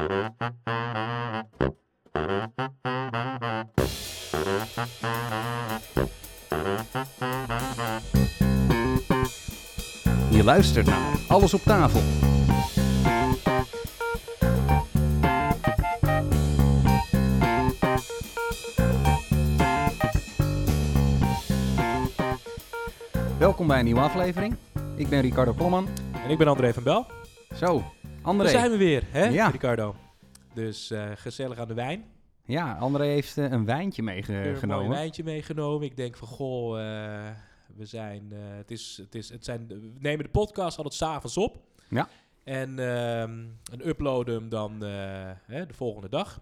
Je luistert naar Alles op tafel. Welkom bij een nieuwe aflevering. Ik ben Ricardo Klomman. En ik ben André van Bel. Zo, André. Daar zijn we weer, hè, Ja. Ricardo? Dus eh, gezellig aan de wijn. Ja, André heeft eh, een wijntje Weer een meegenomen. wijntje meegenomen. Ik denk van, goh, eh, we zijn, het is, het is, het zijn, we nemen de podcast altijd s'avonds op. Ja. En, ehm, en uploaden hem dan hè, de volgende dag.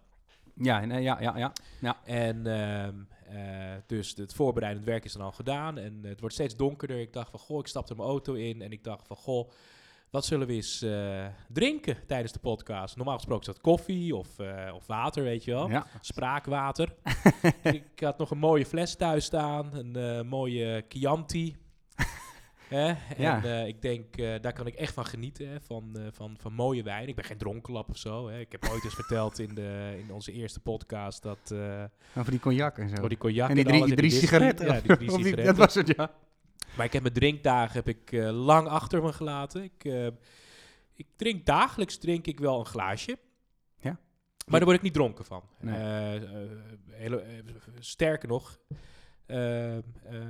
Ja, nee, ja, ja, ja. En ehm, eh, dus het voorbereidend werk is dan al gedaan. En het wordt steeds donkerder. Ik dacht van, goh, ik stapte mijn auto in. En ik dacht van, goh, wat zullen we eens eh, drinken tijdens de podcast? Normaal gesproken is dat koffie of, eh, of water, weet je wel. ja. Spraakwater. ik had nog een mooie fles thuis staan. Een eh, mooie Chianti. En Ja. ik denk, daar kan ik echt van genieten, hè? Van, van, van mooie wijn. Ik ben geen dronkenlap of zo. Hè? Ik heb ooit eens verteld in, de, in onze eerste podcast dat... eh Over die cognac en zo. oh, die cognac en die drie, drie sigaretten. Ja, die drie sigaretten. dat was het, ja. Maar ik heb mijn drinkdagen heb ik, eh, lang achter me gelaten. Ik, eh, ik drink dagelijks drink ik wel een glaasje. Ja? Maar daar word ik niet dronken van. Nee. Eh, hele, sterker nog,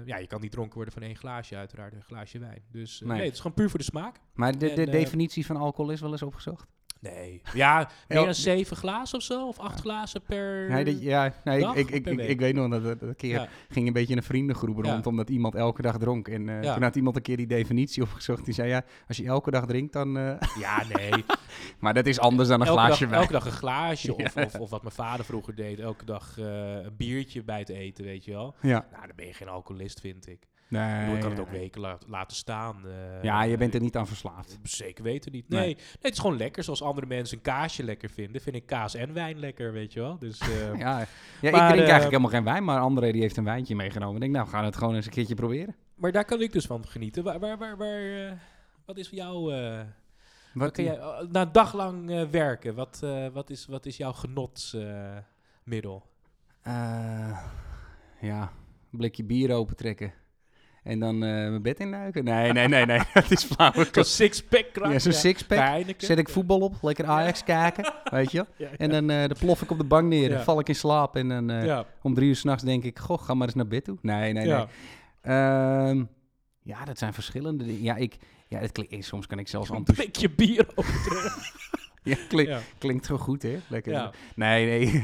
ja, je kan niet dronken worden van één glaasje uiteraard, een glaasje wijn. Dus Nee. nee. het is gewoon puur voor de smaak. Maar de, de En, definitie van alcohol is wel eens opgezocht? Nee. Ja, meer dan zeven glazen of zo, of acht glazen per... Nee, dat- ja, nee, dag ik, ik, ik, ik weet nog dat dat een keer Ja. ging een beetje een vriendengroep rond, omdat iemand elke dag dronk. En Ja. toen had iemand een keer die definitie opgezocht. Die zei, ja, als je elke dag drinkt, dan... eh, Ja, nee. maar dat is anders dan een elke, glaasje dag, wijn. elke dag een glaasje. Of, of, of wat mijn vader vroeger deed. Elke dag eh, een biertje bij het eten, weet je wel. Ja, Nou, dan ben je geen alcoholist, vind ik. Bedoel, nee. ik kan het ook weken la- laten staan. eh, Ja, je bent er eh, niet aan verslaafd. Zeker weten niet. Nee. Nee. nee, het is gewoon lekker. Zoals andere mensen een kaasje lekker vinden, vind ik kaas en wijn lekker, weet je wel. Dus eh, Ja, ja ik drink eh, eigenlijk helemaal geen wijn, maar André die heeft een wijntje meegenomen. Ik denk, nou, we gaan het gewoon eens een keertje proberen. Maar daar kan ik dus van genieten. Waar, waar, waar, waar, eh, wat is voor jou... eh, wat kan jij, eh, na een dag lang eh, werken, wat, eh, wat, is, wat is jouw genotsmiddel? Eh, ja, een blikje bier opentrekken. En dan eh, mijn bed induiken. Nee, nee, nee, nee. dat is flauw. Zo'n six-pack Ja, zo'n sixpack. Zet ik voetbal op, lekker Ajax kijken, weet je. Ja, En dan, dan plof ik op de bank neer, dan val ik in slaap. En dan eh, om drie uur s'nachts denk ik, goh, ga maar eens naar bed toe. Nee, nee, ja. nee. Ehm, ja, dat zijn verschillende dingen. Ja, ik, ja het klinkt, soms kan ik zelfs Een blikje bier opentrekken. Ja, klink- ja. klinkt zo goed, hè? Lekker. Nee, nee.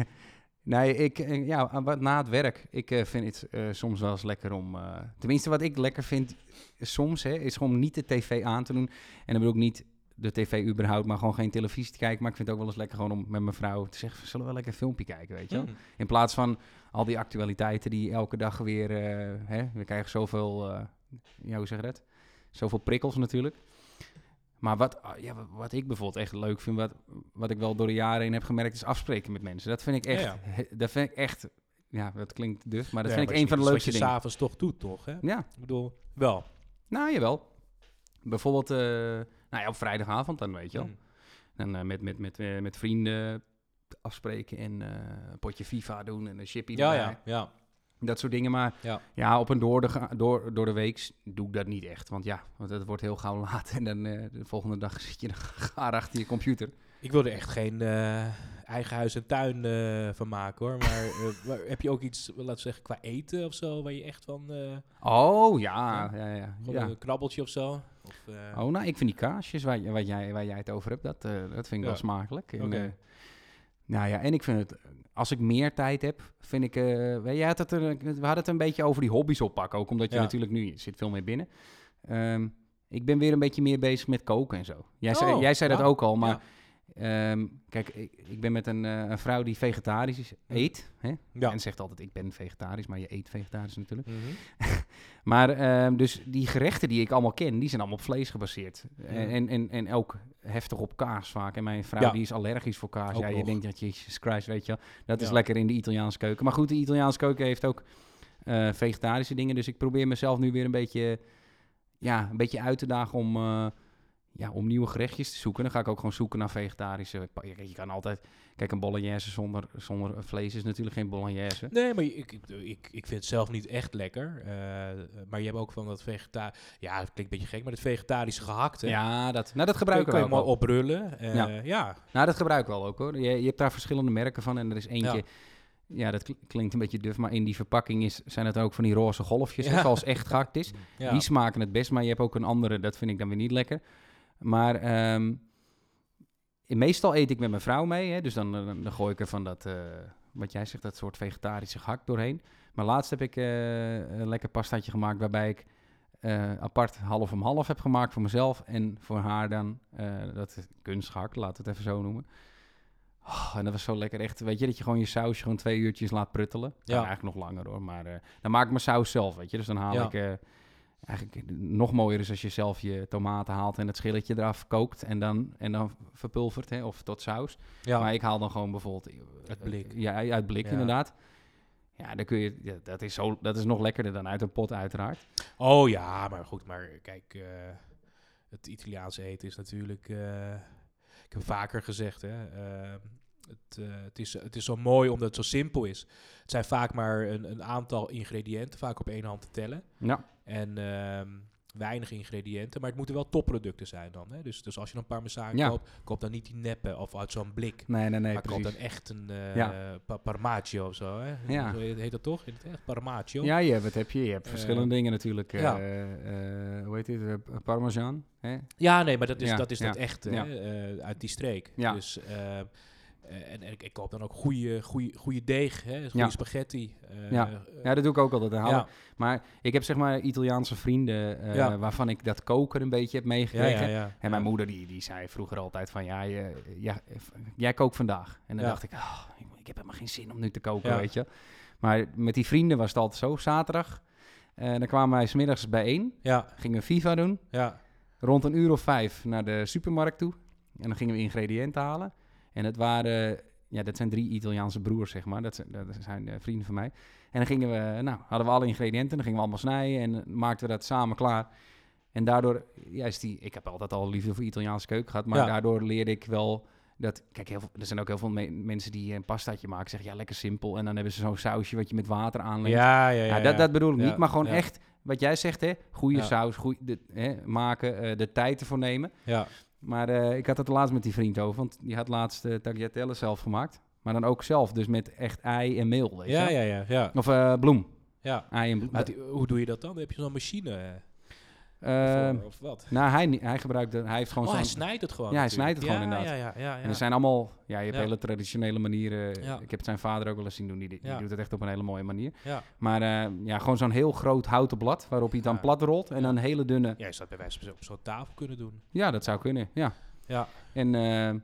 Nee, ik, eh, ja, na het werk, ik eh, vind het eh, soms wel eens lekker om... tenminste, wat ik lekker vind soms, hè, is gewoon niet de tv aan te doen. En dan bedoel ik niet de tv überhaupt, maar gewoon geen televisie te kijken. Maar ik vind het ook wel eens lekker gewoon om met mijn vrouw te zeggen... zullen we wel lekker een filmpje kijken, weet je wel? Mm. In plaats van al die actualiteiten die elke dag weer... hè, we krijgen zoveel, ja, hoe zeg je dat? Zoveel prikkels natuurlijk. Maar wat, ah, ja, wat- ik bijvoorbeeld echt leuk vind, wat, wat ik wel door de jaren heen heb gemerkt, is afspreken met mensen. Dat vind ik echt, Ja, dat vind ik echt, ja, dat klinkt duf, maar dat vind ik een van de leukste Wat je dingen. s'avonds toch doet, toch? Hè? Ja, Ik bedoel, wel. nou jawel. Bijvoorbeeld, eh, nou ja, op vrijdagavond dan, weet je wel. Mm. Dan eh, met, met, met, eh, met vrienden afspreken en een potje FIFA doen en een chippy Ja, ja, ja. Dat soort dingen, maar Ja. ja, op een door de, door, door de week doe ik dat niet echt. Want ja, want het wordt heel gauw laat en dan eh, de volgende dag zit je dan gaar achter je computer. Ik wil er echt geen eh, eigen huis en tuin eh, van maken, hoor. Maar heb je ook iets, laten we zeggen, qua eten of zo, waar je echt van... Oh, ja, ja, ja. een krabbeltje of zo? Of, Oh, nou, ik vind die kaasjes waar, waar, jij, waar jij het over hebt, dat, dat vind ik Ja. wel smakelijk. En, Oké. Nou ja, en ik vind het, als ik meer tijd heb, vind ik, eh, had het er, we hadden het een beetje over die hobby's oppakken, ook omdat je Ja. natuurlijk nu, je zit veel meer binnen. Ehm, ik ben weer een beetje meer bezig met koken en zo. Jij zei, Oh, jij zei dat ook al, maar Ja. Ehm, kijk, ik, ik ben met een, eh, een vrouw die vegetarisch is- eet. Hè? Ja. En zegt altijd, ik ben vegetarisch, maar je eet vegetarisch natuurlijk. Mhm. Maar ehm, dus die gerechten die ik allemaal ken, die zijn allemaal op vlees gebaseerd. En, en, en, en ook heftig op kaas vaak. En mijn vrouw Ja. die is allergisch voor kaas. Ook ja, je nog. denkt dat Jesus Christ, weet je wel. Dat is lekker in de Italiaanse keuken. Maar goed, de Italiaanse keuken heeft ook eh, vegetarische dingen. Dus ik probeer mezelf nu weer een beetje, ja, een beetje uit te dagen om... eh, ja, om nieuwe gerechtjes te zoeken, dan ga ik ook gewoon zoeken naar vegetarische. Je, kan altijd, kijk, een bolognese zonder, zonder vlees is natuurlijk geen bolognese. Nee, maar ik, ik, ik, ik vind het zelf niet echt lekker. eh, maar je hebt ook van dat vegeta... Ja, het klinkt een beetje gek, maar het vegetarische gehakt. hè. Ja, dat, nou, dat Kun, gebruiken kun we je wel. oprullen. eh, Ja. ja. Nou, dat gebruik ik wel ook hoor. Je, je hebt daar verschillende merken van en er is eentje... Ja. Ja, dat kl- klinkt een beetje duf, maar in die verpakking is, zijn het ook van die roze golfjes, Ja. zoals echt gehakt is. Ja. Die smaken het best, maar je hebt ook een andere, dat vind ik dan weer niet lekker. Maar ehm, meestal eet ik met mijn vrouw mee, hè, dus dan, dan, dan gooi ik er van dat, eh, wat jij zegt, dat soort vegetarische gehakt doorheen. Maar laatst heb ik eh, een lekker pastaatje gemaakt waarbij ik eh, apart half om half heb gemaakt voor mezelf en voor haar dan, dat is laten we het even zo noemen. Oh, en dat was zo lekker. Echt, weet je, dat je gewoon je sausje gewoon twee uurtjes laat pruttelen. Ja. Eigenlijk nog langer hoor. Maar dan maak ik mijn saus zelf, weet je. Dus dan haal Ja. ik... eh, eigenlijk nog mooier is als je zelf je tomaten haalt en het schilletje eraf kookt en dan, en dan verpulvert, hè, of tot saus. Ja. Maar ik haal dan gewoon bijvoorbeeld... eh, Uit blik. Ja, uit blik Ja. inderdaad. Ja, dan kun je, ja, dat, is zo, dat is nog lekkerder dan uit een pot uiteraard. Oh ja, maar goed, maar kijk, eh, het Italiaanse eten is natuurlijk, eh, ik heb vaker gezegd, hè, eh, het, eh, het, is, het is zo mooi omdat het zo simpel is. Het zijn vaak maar een, een aantal ingrediënten, vaak op één hand te tellen. Ja, En ehm, weinig ingrediënten, maar het moeten wel topproducten zijn dan. Hè? Dus, dus als je dan parmezaan Ja. koopt, koop dan niet die neppe of uit zo'n blik. nee, nee, nee, maar koop dan echt een eh Ja. pa- parmaggio of zo. Hè? Ja. Zo heet, dat toch? In het echt parmaggio? Ja, je, wat heb je? Je hebt Eh, verschillende dingen natuurlijk. ja. eh, hoe heet dit? Parmesan. Hè? Ja, nee, maar dat is Ja, dat, is dat eh, uit die streek. Ja. Dus, eh, eh, en, en ik, ik koop dan ook goede, goede, goede deeg, hè, goede Ja. spaghetti. eh, Ja. eh, Ja, dat doe ik ook altijd. Ja. Maar ik heb zeg maar Italiaanse vrienden eh, Ja. waarvan ik dat koken een beetje heb meegekregen. En mijn moeder die, die zei vroeger altijd van ja, je, ja, jij kookt vandaag. En dan dacht ik, oh, ik, ik heb helemaal geen zin om nu te koken, weet je. Maar met die vrienden was het altijd zo, zaterdag. En dan kwamen wij smiddags bijeen, Ja, gingen we FIFA doen. ja, Rond een uur of vijf naar de supermarkt toe. En dan gingen we ingrediënten halen. En het waren, ja, dat zijn drie Italiaanse broers, zeg maar. Dat zijn, dat zijn eh, vrienden van mij. En dan gingen we, nou, hadden we alle ingrediënten. Dan gingen we allemaal snijden en maakten we dat samen klaar. En daardoor, ja, is die, ik heb altijd al liefde voor Italiaanse keuken gehad. Maar Ja. daardoor leerde ik wel dat, kijk, heel veel, er zijn ook heel veel me- mensen die een pastaatje maken. Zeggen, ja, lekker simpel. En dan hebben ze zo'n sausje wat je met water aanlengt. ja, ja, ja, Ja, dat, dat bedoel ik niet, maar gewoon echt wat jij zegt, hè? Goede saus, goeie, de, hè, maken, eh, de tijd ervoor nemen. Ja, Maar eh, ik had het laatst met die vriend over, want die had laatst uh, tagliatelle zelf gemaakt. Maar dan ook zelf, dus met echt ei en meel, weet ja, je? ja, ja, ja. Of eh, bloem, ja. ei en bloem. Maar die- hoe doe je dat dan? Heb je zo'n machine? Eh, Ehm, voor- of wat? nou, hij, hij gebruikt, hij heeft gewoon Oh, hij snijdt het gewoon Ja, hij natuurlijk. snijdt het gewoon inderdaad. Ja, ja, ja, ja. En er zijn allemaal, ja, je hebt hele traditionele manieren. Ik heb zijn vader ook wel eens zien doen, die, die doet het echt op een hele mooie manier. Ja. Maar eh, ja, gewoon zo'n heel groot houten blad, waarop hij het dan plat rolt. En dan hele dunne... Ja, je zou het bij wijze van op zo'n tafel kunnen doen. Ja, dat zou kunnen, ja. Ja. En, eh,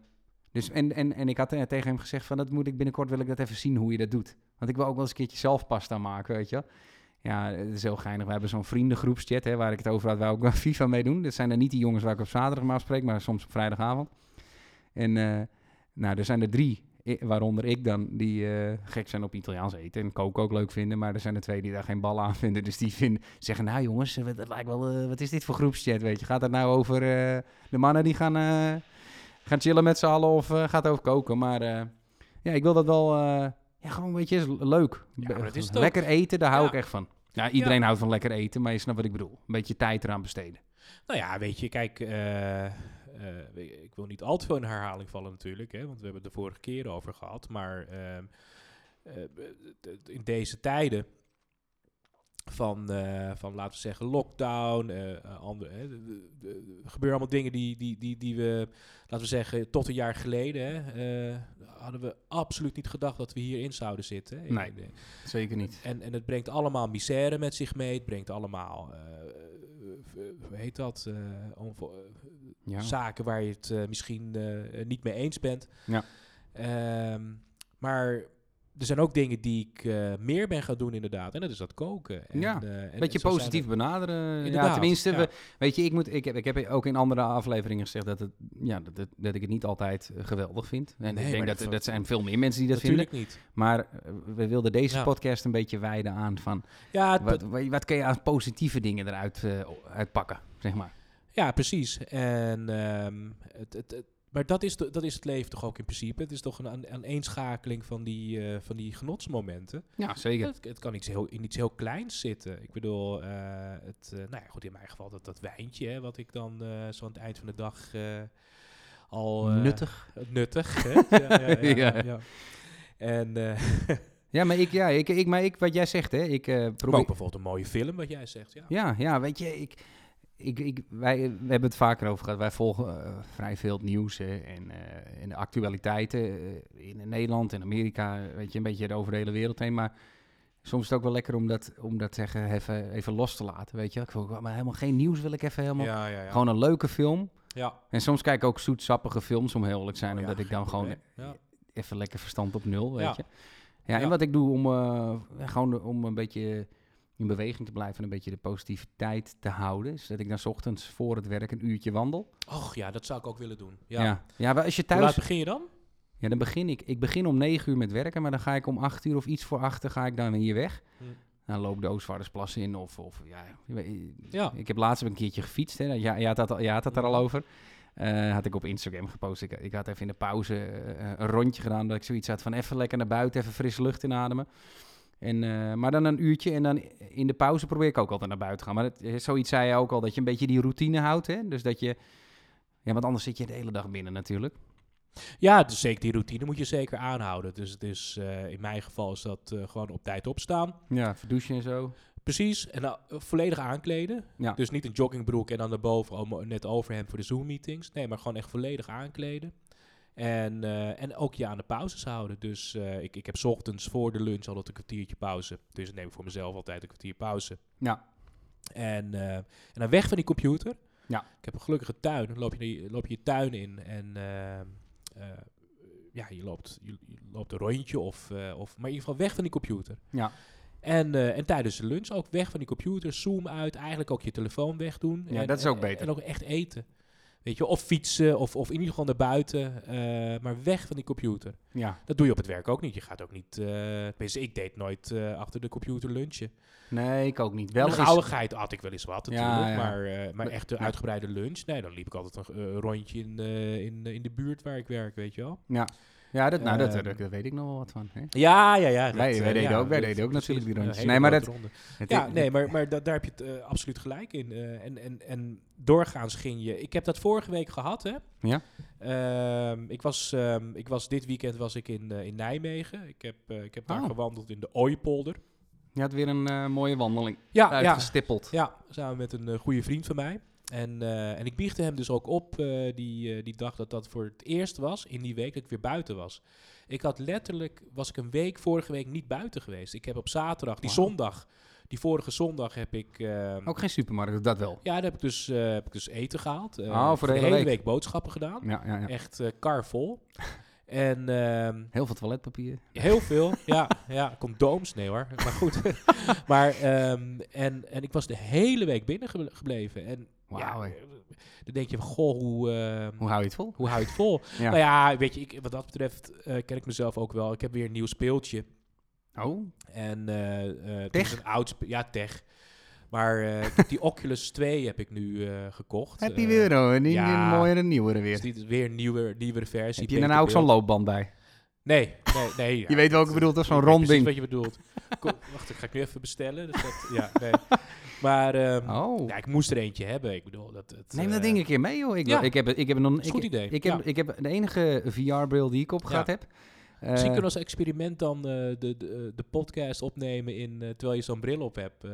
dus, en, en, en ik had eh, tegen hem gezegd van, dat moet ik binnenkort, wil ik dat even zien hoe je dat doet. Want ik wil ook wel eens een keertje zelf pasta maken, weet je. Ja, het is heel geinig. We hebben zo'n vriendengroepschat, hè, waar ik het over had, waar ook wel FIFA mee doen. Dat zijn er niet die jongens waar ik op zaterdag maar afspreek, maar soms op vrijdagavond. En eh, nou, er zijn er drie, waaronder ik dan, die eh, gek zijn op Italiaans eten en koken ook leuk vinden. Maar er zijn er twee die daar geen bal aan vinden. Dus die zeggen, nou jongens, eh, dat lijkt wel, wat is dit voor groepschat, weet je. Gaat het nou over de mannen die gaan, gaan chillen met z'n allen of gaat het over koken? Maar ja, ik wil dat wel, ja, gewoon een beetje is leuk. Ja, maar dat is het ook. lekker eten, daar hou Ja. ik echt van. Ja, iedereen Ja. houdt van lekker eten, maar je snapt wat ik bedoel. Een beetje tijd eraan besteden. Nou ja, weet je, kijk, eh, eh, ik wil niet al te veel in herhaling vallen natuurlijk, hè, want we hebben het de vorige keer over gehad. Maar ehm, eh, in deze tijden van, eh, van laten we zeggen, lockdown, eh andere, hè, de- de- er gebeuren allemaal dingen die, die, die, die we, laten we zeggen, tot een jaar geleden, hè, eh, hadden we absoluut niet gedacht dat we hierin zouden zitten. hè. Nee. Zeker niet. En, en het brengt allemaal misère met zich mee. Het brengt allemaal, eh, eh, hoe heet dat? eh, eh, Ja. Zaken waar je het eh, misschien eh, niet mee eens bent. Ja. Ehm, maar er zijn ook dingen die ik eh, meer ben gaan doen inderdaad. En dat is dat koken. En, Ja, eh, en- Een beetje en zo zijn positief er- benaderen. Ja, Inderdaad, tenminste, ja. We, weet je, ik, moet, ik, heb, ik heb ook in andere afleveringen gezegd dat, het, ja, dat, dat ik het niet altijd eh, geweldig vind. En Nee, ik denk dat, dat- dat zijn veel meer mensen die dat vinden. Natuurlijk niet. Maar eh, we wilden deze Ja. podcast een beetje wijden aan van... Ja, Wat, wat, kun je aan positieve dingen eruit uh, uitpakken, zeg maar. Ja, precies. En, ehm, het, het, het- maar dat is, de- dat is het leven toch ook in principe. Het is toch een aan- aaneenschakeling van die, eh, van die genotsmomenten. Ja, zeker. Het, het kan iets heel, in iets heel kleins zitten. Ik bedoel, eh, het, eh, nou ja, goed, in mijn geval dat, dat wijntje, hè, wat ik dan eh, zo aan het eind van de dag eh, al... eh, Nuttig. Nuttig, hè? ja, ja, ja. En eh Ja, maar ik, ja, ik, ik, maar ik, wat jij zegt, hè, ik eh, maar probeer... ook bijvoorbeeld een mooie film, wat jij zegt. Ja. Ja, ja, weet je, ik, ik, ik, wij, we hebben het vaker over gehad. Wij volgen eh, vrij veel het nieuws hè, en, en de actualiteiten eh, in Nederland en Amerika, weet je, een beetje over de hele wereld heen. Maar soms is het ook wel lekker om dat, om dat zeggen, even, even los te laten, weet je. Ik wil maar helemaal geen nieuws wil ik even helemaal... Ja, ja, ja. Gewoon een leuke film. ja. En soms kijk ik ook zoetsappige films, om heel eerlijk te zijn, Oh omdat ik dan gewoon even lekker verstand op nul, weet je. Ja, en wat ik doe om, gewoon om een beetje in beweging te blijven en een beetje de positiviteit te houden, is dat ik dan 's ochtends voor het werk een uurtje wandel. Och ja, dat zou ik ook willen doen. Ja. Ja, ja. maar als je Hoe laat thuis... begin je dan? Ja, dan begin ik... Ik begin om 9 uur met werken, maar dan ga ik om 8 uur of iets voor achter ga ik dan hier weg. Hm. Dan loop de Oostvaardersplas in of... of ja, Ja. Ik heb laatst een keertje gefietst, hè. Ja, je had, dat, al- je had het er al over. Eh, had ik op Instagram gepost. Ik, ik had even in de pauze eh, een rondje gedaan. Dat ik zoiets had van even lekker naar buiten, even frisse lucht inademen. En, eh, maar dan een uurtje en dan in de pauze probeer ik ook altijd naar buiten te gaan. Maar dat, eh, zoiets zei je ook al, dat je een beetje die routine houdt. Hè? Dus dat je... Ja, want anders zit je de hele dag binnen natuurlijk. Ja, dus zeker die routine moet je zeker aanhouden. Dus het is, eh, in mijn geval is dat gewoon op tijd opstaan. Ja, verdouchen en zo. Precies. En dan volledig aankleden. Ja. Dus niet een joggingbroek en dan daarboven oh, net overhemd voor de Zoom-meetings. Nee, maar gewoon echt volledig aankleden. En, eh, en ook je aan de pauzes houden. Dus eh, ik, ik heb 's ochtends voor de lunch altijd een kwartiertje pauze. Dus dan neem ik voor mezelf altijd een kwartier pauze. Ja. En, eh, en dan weg van die computer. Ja. Ik heb een gelukkige tuin. Dan loop je, loop je je tuin in en ja, je loopt, je, je loopt een rondje. Of, of, maar in ieder geval weg van die computer. Ja. En, en tijdens de lunch ook weg van die computer, zoom uit, eigenlijk ook je telefoon wegdoen. Ja, en, dat is ook en- beter. En ook echt eten. Weet je, of fietsen, of, of in ieder geval naar buiten, eh, maar weg van die computer. Ja. Dat doe je op het werk ook niet. Je gaat ook niet, tenminste, ik deed nooit eh, achter de computer lunchen. Nee, ik ook niet. Wel een gauwigheid had ik wel eens wat natuurlijk, ja. maar, maar Maar- echt een ja. uitgebreide lunch, nee, dan liep ik altijd een rondje in, in, in de buurt waar ik werk, weet je wel. Ja, ja dat, nou, dat, Ehm, dat, daar weet ik nog wel wat van. Hè? Ja, ja, ja. Wij- dat, wij eh, deden ja, ook- wij dat- deden ook natuurlijk die rondjes. Nee, maar. Het- Ja, nee, maar, maar da- daar heb je het eh, absoluut gelijk in. Eh, en, en, en doorgaans ging je... Ik heb dat vorige week gehad, hè. Ja. Ehm, ik, was, ehm, ik was dit weekend was ik in, in Nijmegen. Ik heb, ik heb daar Oh. gewandeld in de Ooipolder. Je had weer een mooie wandeling Ja, uitgestippeld. ja, samen met een goede vriend van mij. En, eh, en ik biechtte hem dus ook op eh, die, eh, die dag dat dat voor het eerst was in die week dat ik weer buiten was. Ik had letterlijk, was ik een week vorige week niet buiten geweest. Ik heb op zaterdag, die zondag, die vorige zondag heb ik... ehm, Ook geen supermarkt, dat wel. Ja, daar heb ik dus, heb ik dus eten gehaald. Eh, Oh, voor de hele hele week. week. boodschappen gedaan. Ja, ja, ja. Echt eh kar vol. en ehm, Heel veel toiletpapier. heel veel. ja, ja, condooms. Nee hoor. Maar goed. maar, ehm, en, en ik was de hele week binnen ge- gebleven. En Wauw, ja, eh, dan denk je van, goh, hoe, ehm, Hoe hou je het vol? hoe hou je het vol? Ja. Nou ja, weet je, ik, wat dat betreft eh, ken ik mezelf ook wel. Ik heb weer een nieuw speeltje. Oh, En het Tech? is een oud Ja, tech. Maar ik die Oculus 2 heb ik nu gekocht. heb je weer oh, een, ja. een mooiere, nieuwere Dus weer. dit is weer een nieuwe, nieuwere versie. Heb je er nou ook zo'n loopband bij? Nee, nee, nee. ja, Je weet welke dat- bedoelt, dat is zo'n ik weet rond ding. wat je bedoelt. Kom, wacht, ik ga ik nu even bestellen. Dus dat, ja, nee. Maar ehm, Oh, ja, ik moest er eentje hebben. Ik bedoel, dat... Het, neem dat eh, ding een keer mee, joh. Ik, ja. ik heb, ik heb nog... ik, goed idee, Ik heb, ja. ik heb de enige VR-bril die ik opgehad Ja. heb. Eh, Misschien kunnen we als experiment dan eh, de, de, de podcast opnemen in, eh, terwijl je zo'n bril op hebt. eh.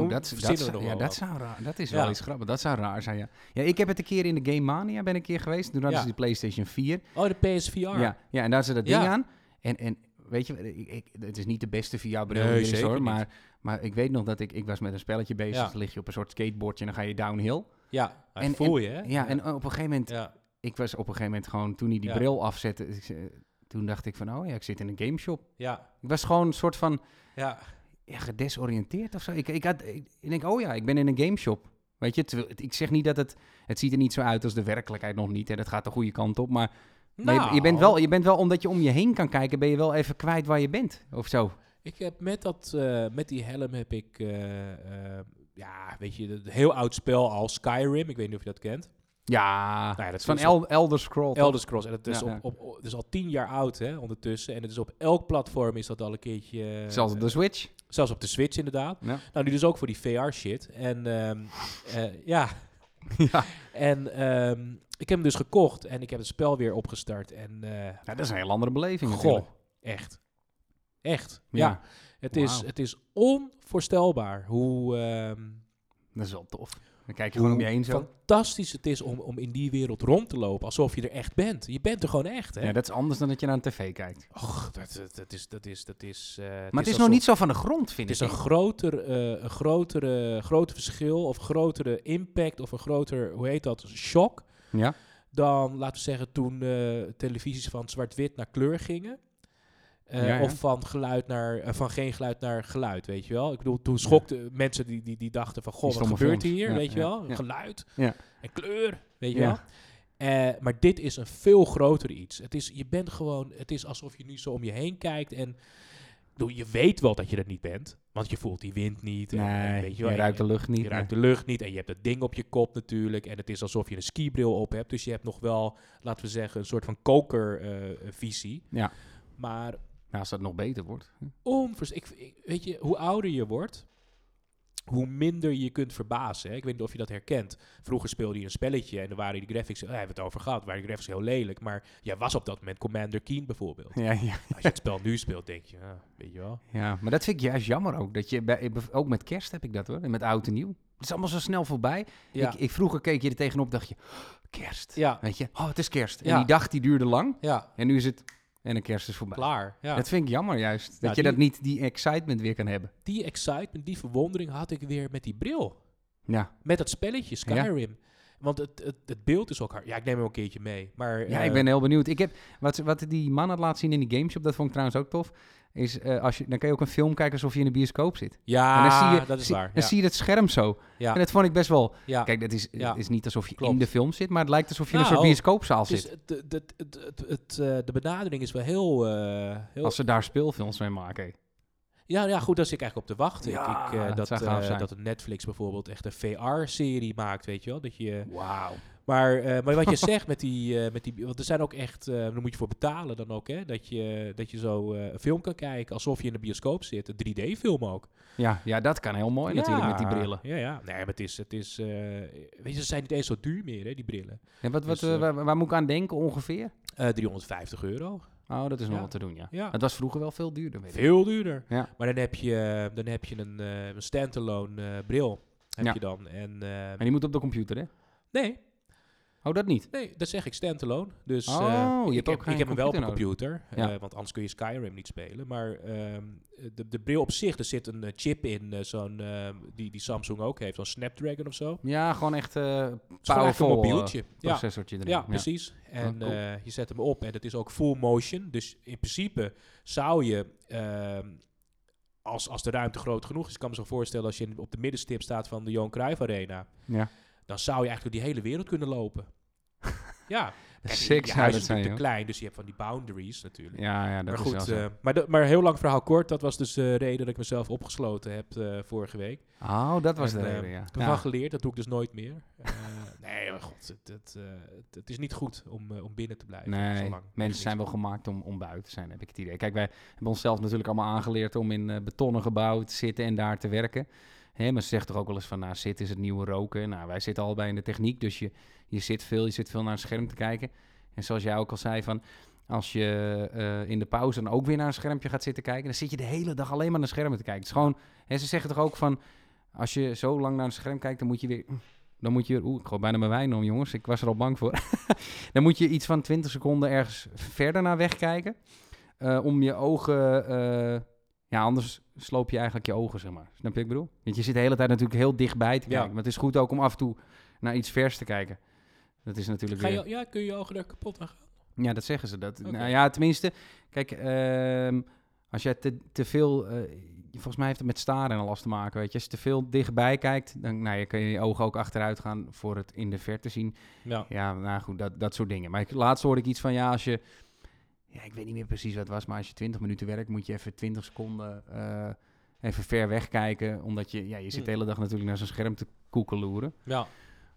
Oh, dat, dat, zou, ja, dat, zou raar, dat is Ja. wel iets grappig. Dat zou raar zijn, ja. Ja, ik heb het een keer in de Game Mania ben ik een keer geweest. Toen hadden ze die PlayStation 4. Oh, de PSVR. Ja, ja en daar zit dat ding aan. En, en weet je, ik, ik, het is niet de beste VR-bril Nee, is hoor. niet. Maar, maar ik weet nog dat ik, ik was met een spelletje bezig. Ja. Dus dan lig je op een soort skateboardje en dan ga je downhill. Ja, dat En- voel je, hè? Ja, en op een gegeven moment, Ja, ik was op een gegeven moment gewoon, toen hij die bril afzette, ik zei- toen dacht ik van, oh ja, ik zit in een gameshop. ja, Ik was gewoon een soort van, ja. ja, gedesoriënteerd of zo. Ik, ik, had, ik, ik denk, oh ja, ik ben in een gameshop. Weet je, ik zeg niet dat het, het ziet er niet zo uit als de werkelijkheid nog niet. En dat gaat de goede kant op. Maar, maar je, je, bent Nou, wel, je bent wel, omdat je om je heen kan kijken, ben je wel even kwijt waar je bent. Of zo. Ik heb met, dat, eh, met die helm heb ik... eh, eh, ja, weet je, een heel oud spel als Skyrim. Ik weet niet of je dat kent. Ja, dat dat is van dus El Elder Scrolls. Elder Scrolls. En het is, Ja, op, op, op- het is al tien jaar oud hè, ondertussen. En het is op elk platform is dat al een keerje... eh, Zelfs op de Switch. zelfs op de Switch inderdaad. Ja. Nou, nu dus ook voor die VR-shit. En ehm, eh, ja, ja. en ehm, ik heb hem dus gekocht en ik heb het spel weer opgestart. En ja, dat is een heel andere beleving goh, natuurlijk. echt. Echt. Ja, Ja, het, is, het is onvoorstelbaar hoe... ehm, dat is wel tof. Dan kijk je gewoon om je heen zo. fantastisch het is om, om in die wereld rond te lopen. Alsof je er echt bent. Je bent er gewoon echt, hè? Ja, dat is anders dan dat je naar een tv kijkt. Och, dat, dat, dat is... Dat is, dat is eh, Maar het is nog alsof- niet zo van de grond, vind Het is ik. een groter, eh, een grotere, groter verschil of grotere impact of een groter, hoe heet dat, shock Ja, dan, laten we zeggen, toen eh, televisies van zwart-wit naar kleur gingen. Eh, Ja, ja. Of van, geluid naar, eh, van geen geluid naar geluid, weet je wel. Ik bedoel, toen schokten mensen die, die, die dachten van... Goh, wat gebeurt films. hier, weet je wel? Geluid Ja. en kleur, weet je wel. Eh, maar dit is een veel groter iets. Het is, je bent gewoon... Het is alsof je nu zo om je heen kijkt en... bedoel, Je weet wel dat je er niet bent, want je voelt die wind niet. En, nee, weet je je wel, ruikt de lucht niet. je ruikt de lucht niet en je hebt dat ding op je kop natuurlijk. En het is alsof je een skibril op hebt. Dus je hebt nog wel, laten we zeggen, een soort van kokervisie. Ja. Maar Nou, als dat nog beter wordt. onvers ik, ik- weet je, hoe ouder je wordt, hoe minder je kunt verbazen. Hè? Ik weet niet of je dat herkent. Vroeger speelde je een spelletje en dan waren die graphics, daar hebben we het over gehad, waren die graphics heel lelijk. Maar jij was op dat moment Commander Keen bijvoorbeeld. Ja, ja, Als je het spel nu speelt, denk je, ah, weet je wel. ja, maar dat vind ik juist jammer ook. Dat je bij, ook met kerst heb ik dat hoor. En met oud en nieuw. Het is allemaal zo snel voorbij. Ja, Ik, ik, vroeger keek je er tegenop dacht je, "Oh, kerst. ja, Weet je, oh, het is kerst. En die dag die duurde lang. ja En nu is het, en de kerst is voorbij. klaar. Ja. Dat vind ik jammer juist. Dat Ja, je die- dat niet, die excitement weer kan hebben. Die excitement, die verwondering had ik weer met die bril. Ja, Met dat spelletje, Skyrim. Want het, het, het beeld is ook hard. Ja, ik neem hem een keertje mee. Maar, ja eh, ik ben heel benieuwd. Ik heb, wat, wat die man had laten zien in die gameshop, dat vond ik trouwens ook tof. Is, eh, als je, dan kan je ook een film kijken alsof je in de bioscoop zit. Ja, en dan zie je, dat is zie- waar. Dan Ja, zie je het scherm zo. ja, En dat vond ik best wel... ja. Kijk, dat is, het is niet alsof je Klopt. in de film zit, maar het lijkt alsof je in een Nou, soort bioscoopzaal zit. het, het, het, het, het, het, de benadering is wel heel... eh, heel Als ze daar speelfilms mee maken. ja, ja, goed, daar zit ik eigenlijk op te wachten. Ja, ik, eh, dat dat, dat Netflix bijvoorbeeld echt een VR-serie maakt, weet je wel. Dat je, Wauw. Maar, eh, maar wat je zegt met die, eh, met die... Want er zijn ook echt... eh daar moet je voor betalen dan ook, hè. Dat je, dat je zo een film kan kijken alsof je in de bioscoop zit. Een 3D-film ook. Ja, ja, dat kan heel mooi natuurlijk met die Ja, brillen. Ja, ja. Nee, maar het is... Het is weet je, ze zijn niet eens zo duur meer, hè, die brillen. En wat, wat, Dus, waar, waar moet ik aan denken ongeveer? Eh 350 euro. Oh, dat is nog Ja. wat te doen, ja. Ja. Het was vroeger wel veel duurder. Veel duurder. Ja. Maar dan heb je, dan heb je een, eh, een standalone eh, bril. Heb Ja. je dan. En, En die moet op de computer, hè? nee, Oh, dat niet? nee, dat zeg ik standalone. Dus Oh, eh, je ik hebt heb, ik heb hem wel op een computer. Ja. eh, want anders kun je Skyrim niet spelen. Maar ehm, de, de bril op zich, er zit een eh, chip in, zo'n, eh, die, die Samsung ook heeft. Zo'n Snapdragon of zo. Ja, gewoon echt een powerful eh, mobieltje. ja. processortje erin. Ja, precies. En cool. eh, je zet hem op en het is ook full motion. Dus in principe zou je, ehm, als, als de ruimte groot genoeg is, ik kan me zo voorstellen als je op de middenstip staat van de Johan Cruijff Arena, Ja. Dan zou je eigenlijk door die hele wereld kunnen lopen. ja, Kijk, Sick je huis is zijn, natuurlijk te klein, dus je hebt van die boundaries natuurlijk. Ja, ja, dat maar is goed, wel zo. eh, maar, de- maar heel lang verhaal kort, dat was dus de reden dat ik mezelf opgesloten heb eh, vorige week. oh, dat was En, de eh, reden, ja. Ik heb Ja. geleerd, dat doe ik dus nooit meer. Eh, nee, maar god, het, het, eh, het, het is niet goed om, eh, om binnen te blijven. Nee, zolang mensen zijn wel gemaakt om, om buiten te zijn, heb ik het idee. Kijk, wij hebben onszelf natuurlijk allemaal aangeleerd om in eh, betonnen gebouwen te zitten en daar te werken. Hè, maar ze zegt toch ook wel eens van, nou, zitten is het nieuwe roken. Nou, wij zitten allebei in de techniek, dus je, je zit veel, je zit veel naar een scherm te kijken. En zoals jij ook al zei, van, als je eh, in de pauze dan ook weer naar een schermpje gaat zitten kijken, dan zit je de hele dag alleen maar naar schermen te kijken. Het is gewoon, hè, ze zeggen toch ook van, als je zo lang naar een scherm kijkt, dan moet je weer... Dan moet je, oeh, ik gooi bijna mijn wijn om, jongens. Ik was er al bang voor. dan moet je iets van 20 seconden ergens verder naar wegkijken. eh, om je ogen. eh, ja, anders sloop je eigenlijk je ogen, zeg maar. Snap je wat ik bedoel? Want je zit de hele tijd natuurlijk heel dichtbij te Ja. kijken. Maar het is goed ook om af en toe naar iets vers te kijken. Dat is natuurlijk Ga weer... je, ja, kun je je ogen er kapot aan gaan? Ja, dat zeggen ze. Dat. Nou ja, tenminste, kijk, ehm, als je te, te veel, eh, volgens mij heeft het met staren al last te maken, weet je. Als je te veel dichtbij kijkt, dan nou, je kan je je ogen ook achteruit gaan voor het in de verte zien. Ja. Ja, nou goed, dat, dat soort dingen. Maar ik, laatst hoorde ik iets van, ja, als je, ja, ik weet niet meer precies wat het was, maar als je 20 minuten werkt, moet je even 20 seconden, eh, even ver weg kijken. Omdat je, ja, je zit de hele dag natuurlijk naar zo'n scherm te koekeloeren. Ja.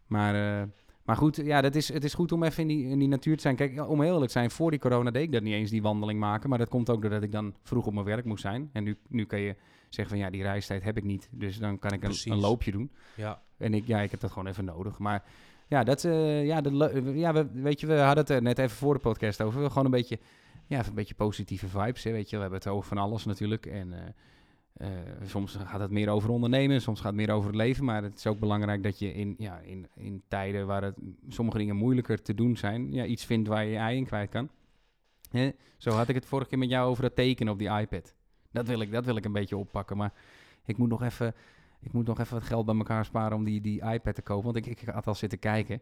Maar, eh, maar goed, ja, dat is, het is goed om even in die, in die natuur te zijn. Kijk, om heel eerlijk te zijn, voor die corona deed ik dat niet eens, die wandeling maken. Maar dat komt ook doordat ik dan vroeg op mijn werk moest zijn. En nu, nu kan je zeggen van, ja, die reistijd heb ik niet. Dus dan kan ik een, een loopje doen. Ja. En ik, ja, ik heb dat gewoon even nodig. Maar ja, dat, eh, ja, de, ja we, weet je, we hadden het er net even voor de podcast over. Gewoon een beetje, ja, een beetje positieve vibes. Hè, weet je, we hebben het over van alles natuurlijk. En eh, eh, soms gaat het meer over ondernemen, soms gaat het meer over het leven. Maar het is ook belangrijk dat je in, ja, in, in tijden waar het, sommige dingen moeilijker te doen zijn, ja, iets vindt waar je je ei in kwijt kan. Hè? Zo had ik het vorige keer met jou over dat tekenen op die iPad. Dat wil ik, dat wil ik een beetje oppakken. Maar ik moet nog even, ik moet nog even wat geld bij elkaar sparen om die, die iPad te kopen. Want ik, ik had al zitten kijken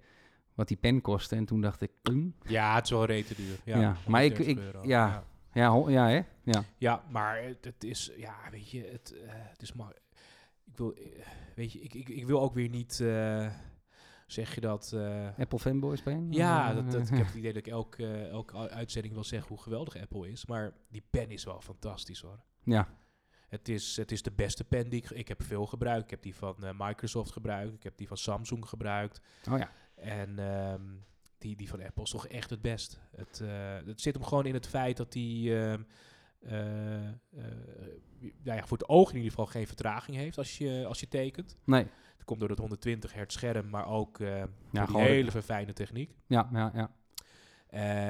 wat die pen kostte. En toen dacht ik, "Hm, ja, het is wel rete duur. Ja, Ja, maar ik- 130 ik- euro. ja. ja. ja, ja, hè? Ja. Ja, maar het, het is, ja, weet je, het, eh, het is maar, ik wil, eh, weet je, ik, ik, ik wil ook weer niet, eh, zeg je dat, eh, Apple fanboys ben ja, dat, dat, ik heb het idee dat ik elke, elke uitzending wil zeggen hoe geweldig Apple is, maar die pen is wel fantastisch hoor. Ja, Het is, het is de beste pen die ik, ik heb veel gebruikt. Ik heb die van Microsoft gebruikt, ik heb die van Samsung gebruikt. oh ja. En ehm, die, die van Apple is toch echt het best. Het, eh, het zit hem gewoon in het feit dat die ehm, eh, eh, nou ja, voor het oog in ieder geval geen vertraging heeft als je, als je tekent. Nee, Dat komt door het 120 hertz scherm, maar ook die gewoon- hele verfijnde techniek. ja, ja, ja.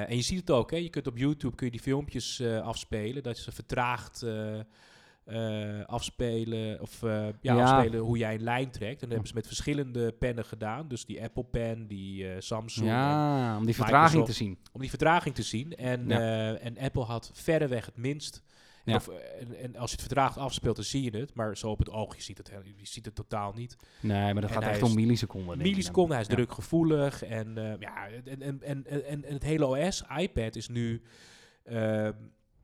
En je ziet het ook, hè? je kunt op YouTube kun je die filmpjes afspelen, dat ze vertraagd eh, afspelen, of eh, ja, Ja. afspelen hoe jij een lijn trekt. En dat hebben ze met verschillende pennen gedaan, dus die Apple pen, die eh, Samsung, Ja, om die vertraging Microsoft. te zien. om die vertraging te zien. En, Ja. en Apple had verreweg het minst. Ja. Of, en, en als je het vertraagd afspeelt, dan zie je het. Maar zo op het oog, je ziet het, je ziet het totaal niet. Nee, maar dat En gaat echt om milliseconden. Milliseconden, hij is Ja. drukgevoelig. En, ja, en, en, en, en, het hele OS, iPad, is nu eh,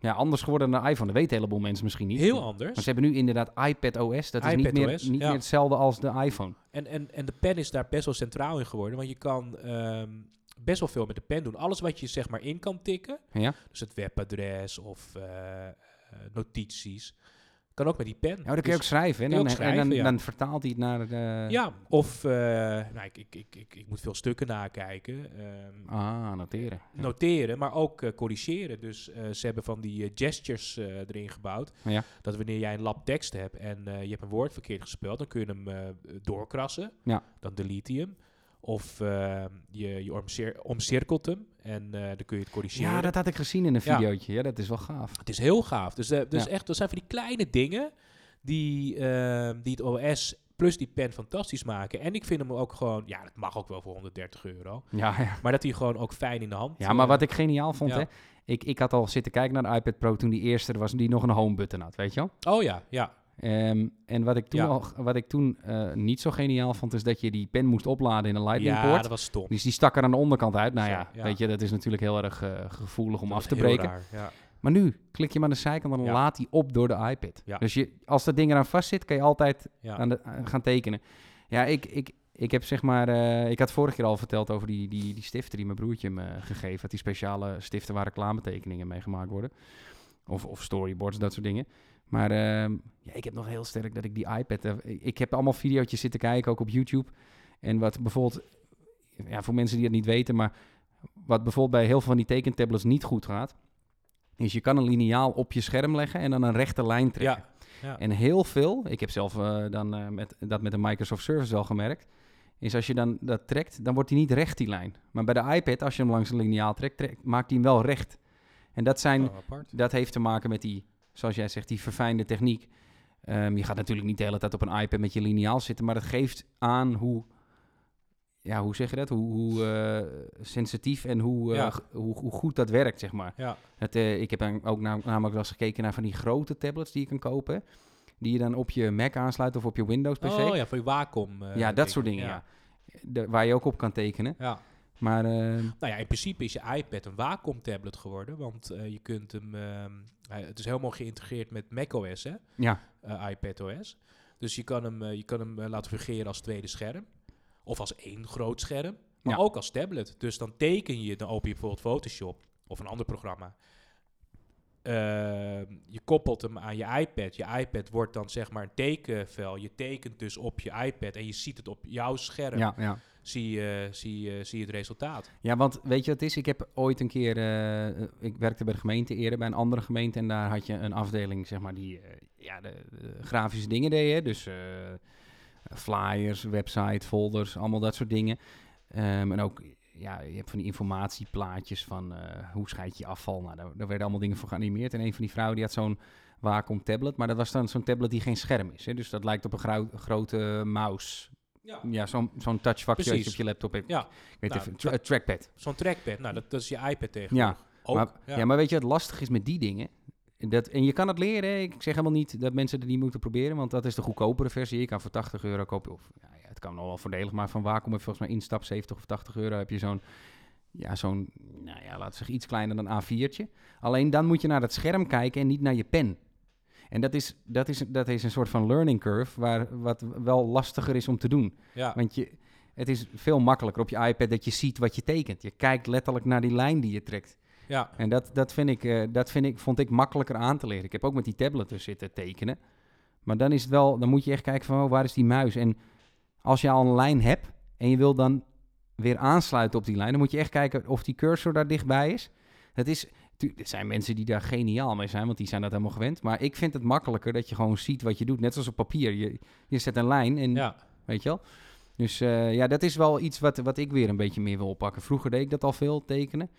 Ja, anders geworden dan de iPhone. Dat weten een heleboel mensen misschien niet. heel Maar anders. ze hebben nu inderdaad iPad OS. Dat is niet, meer, niet ja. meer hetzelfde als de iPhone. En, en, en de pen is daar best wel centraal in geworden. Want je kan ehm, best wel veel met de pen doen. Alles wat je zeg maar in kan tikken. Ja? Dus het webadres of eh, eh, notities. Kan ook met die pen. Ja, dan kun je Dus- ook schrijven. En dan, schrijven, en dan, vertaalt hij het naar de... Ja, of eh, nou, ik, ik, ik, ik, ik moet veel stukken nakijken. ehm, Ah, noteren. Ja. Noteren, maar ook eh, corrigeren. Dus eh, ze hebben van die eh, gestures eh, erin gebouwd. Ja. Dat wanneer jij een lab tekst hebt en eh, je hebt een woord verkeerd gespeld, dan kun je hem eh, doorkrassen. Ja. Dan delete je hem. Of eh, je, je omcir- omcirkelt hem en eh, dan kun je het corrigeren. ja, dat had ik gezien in een videootje. Ja, dat is wel gaaf. Het is heel gaaf. Dus, eh, dus Ja. echt, dat zijn van die kleine dingen die, eh, die het OS plus die pen fantastisch maken. En ik vind hem ook gewoon, ja, dat mag ook wel voor 130 euro. Ja, ja. Maar dat hij gewoon ook fijn in de hand. ja maar eh, wat ik geniaal vond, hè. Ik, ik had al zitten kijken naar de iPad Pro toen die eerste er was, die nog een home button had, weet je wel? Oh ja, ja. Ehm, en wat ik toen, Ja. al, wat ik toen eh, niet zo geniaal vond, is dat je die pen moest opladen in een lightning Ja, port. dat was stom. Dus die stak er aan de onderkant uit. Nou ja, ja. weet je, dat is natuurlijk heel erg eh, gevoelig om Dat af te breken. raar, ja. Maar nu klik je hem aan de zijkant en dan Ja. laat hij op door de iPad. Ja. Dus je, als dat ding eraan vast zit, kan je altijd Ja. aan de, aan gaan tekenen. Ja, ik, ik, ik heb zeg maar... eh, ik had vorige keer al verteld over die, die, die stiften die mijn broertje me gegeven had. Die speciale stiften waar reclametekeningen mee gemaakt worden. Of, of storyboards, dat soort dingen. Maar ehm, ja, ik heb nog heel sterk dat ik die iPad... eh, ik heb allemaal video's zitten kijken, ook op YouTube. En wat bijvoorbeeld... Ja, voor mensen die het niet weten, maar... Wat bijvoorbeeld bij heel veel van die tekentablets niet goed gaat... is je kan een liniaal op je scherm leggen en dan een rechte lijn trekken. Ja. Ja. En heel veel, ik heb zelf eh, dan eh, met, dat met een Microsoft Service wel gemerkt, is als je dan dat trekt, dan wordt hij niet recht die lijn. Maar bij de iPad, als je hem langs een liniaal trekt, trekt maakt hij hem wel recht. En dat, zijn, Oh, dat heeft te maken met die, zoals jij zegt, die verfijnde techniek. Ehm, je gaat natuurlijk niet de hele tijd op een iPad met je liniaal zitten, maar dat geeft aan hoe, ja, hoe zeg je dat? Hoe, hoe eh, sensitief en hoe, eh, Ja. hoe, hoe goed dat werkt, zeg maar. Ja. Het, eh, ik heb ook nam- namelijk wel eens gekeken naar van die grote tablets die je kan kopen. Die je dan op je Mac aansluit of op je Windows PC. Oh ja, voor je Wacom. ja, dat soort dingen, ja. De- waar je ook op kan tekenen. ja. Maar eh, Nou ja, in principe is je iPad een Wacom-tablet geworden. Want eh, je kunt hem... ehm, het is helemaal geïntegreerd met macOS, hè? ja, eh, iPadOS. Dus je kan hem, eh, je kan hem laten fungeren als tweede scherm. Of als één groot scherm. Maar Ja. ook als tablet. Dus dan teken je, dan open je bijvoorbeeld Photoshop of een ander programma. ehm, je koppelt hem aan je iPad. Je iPad wordt dan zeg maar een tekenvel. Je tekent dus op je iPad en je ziet het op jouw scherm. Ja, ja. Zie, je, zie, je, zie je het resultaat. Ja, want weet je wat het is? Ik heb ooit een keer, eh, ik werkte bij de gemeente eerder, bij een andere gemeente. En daar had je een afdeling, zeg maar, die eh, ja, de, grafische dingen deed. Hè? Dus eh, flyers, website, folders, allemaal dat soort dingen. Ehm, en ook, ja, je hebt van die informatieplaatjes van eh, hoe scheid je afval. Nou, daar, werden allemaal dingen voor geanimeerd. En een van die vrouwen die had zo'n Wacom tablet. Maar dat was dan zo'n tablet die geen scherm is. Hè? Dus dat lijkt op een grote mouse. Ja. Ja, zo'n zo'n touchvakje dat je op je laptop hebt. Ja, Ik weet nou, even, tra- trackpad. zo'n trackpad. Nou, dat, dat is je iPad tegenwoordig. Ja, Ook, maar, ja. ja. maar weet je wat lastig is met die dingen? Dat, en je kan het leren. hè. Ik zeg helemaal niet dat mensen het niet moeten proberen, want dat is de goedkopere versie. Je kan voor 80 euro kopen. Of, ja, ja, het kan nog wel voordelig, maar van Wacom heb je volgens mij instap 70 of 80 euro. Heb je zo'n, ja, zo'n, nou ja, laten we zeggen iets kleiner dan A4'tje. Alleen dan moet je naar het scherm kijken en niet naar je pen. En dat is, dat is, dat is een soort van learning curve, waar, wat wel lastiger is om te doen. ja. Want je, het is veel makkelijker op je iPad dat je ziet wat je tekent. Je kijkt letterlijk naar die lijn die je trekt. ja. En dat, dat, vind ik, eh, dat vind ik, vond ik makkelijker aan te leren. Ik heb ook met die tablet dus zitten tekenen. Maar dan is het wel, dan moet je echt kijken van oh, waar is die muis? En als je al een lijn hebt en je wil dan weer aansluiten op die lijn, dan moet je echt kijken of die cursor daar dichtbij is. Het is, er zijn mensen die daar geniaal mee zijn, want die zijn dat helemaal gewend. Maar ik vind het makkelijker dat je gewoon ziet wat je doet, net zoals op papier. Je, je zet een lijn en ja. Weet je wel? Dus eh, ja, dat is wel iets wat, wat ik weer een beetje meer wil oppakken. Vroeger deed ik dat al veel, tekenen.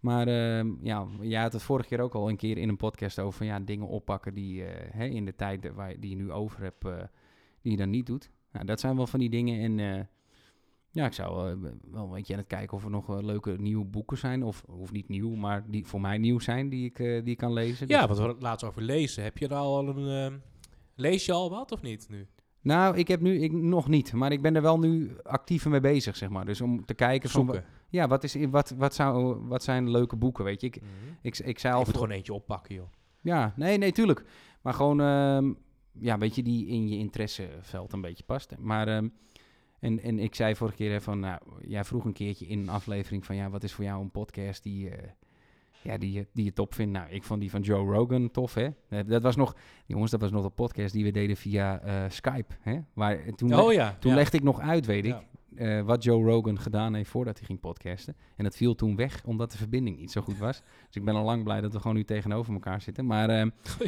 Maar ehm, ja, jij had het vorige keer ook al een keer in een podcast over ja, dingen oppakken die hè, in de tijd waar, je- die je nu over hebt, eh, die je dan niet doet. Nou, dat zijn wel van die dingen. En ja, ik zou eh, wel een beetje aan het kijken of er nog eh, leuke nieuwe boeken zijn. Of, of niet nieuw, maar die voor mij nieuw zijn, die ik, eh, die ik kan lezen. ja, Dus- want we laatst over lezen. Heb je er al een... lees je al wat of niet nu? Nou, ik heb nu ik, nog niet, maar ik ben er wel nu actiever mee bezig, zeg maar. Dus om te kijken van, Zoeken. Ja, wat, is, wat, wat, zou, wat zijn leuke boeken, weet je? Ik, Mhm. ik, ik zei Je al... moet voor- gewoon eentje oppakken, joh. Ja, nee, nee, tuurlijk. Maar gewoon, ehm, ja, weet je, die in je interesseveld een beetje past. Maar, ehm, en, en ik zei vorige keer hè, van, nou, jij vroeg een keertje in een aflevering van, ja, wat is voor jou een podcast die, eh, ja, die, je, die je top vindt? Nou, ik vond die van Joe Rogan tof, hè? Eh, Dat was nog, jongens, dat was nog een podcast die we deden via eh, Skype, hè? Waar, toen Oh ja. toen ja. legde ik nog uit, weet ik, Ja. wat Joe Rogan gedaan heeft voordat hij ging podcasten. En dat viel toen weg, omdat de verbinding niet zo goed was. dus ik ben al lang blij dat we gewoon nu tegenover elkaar zitten. Maar ehm,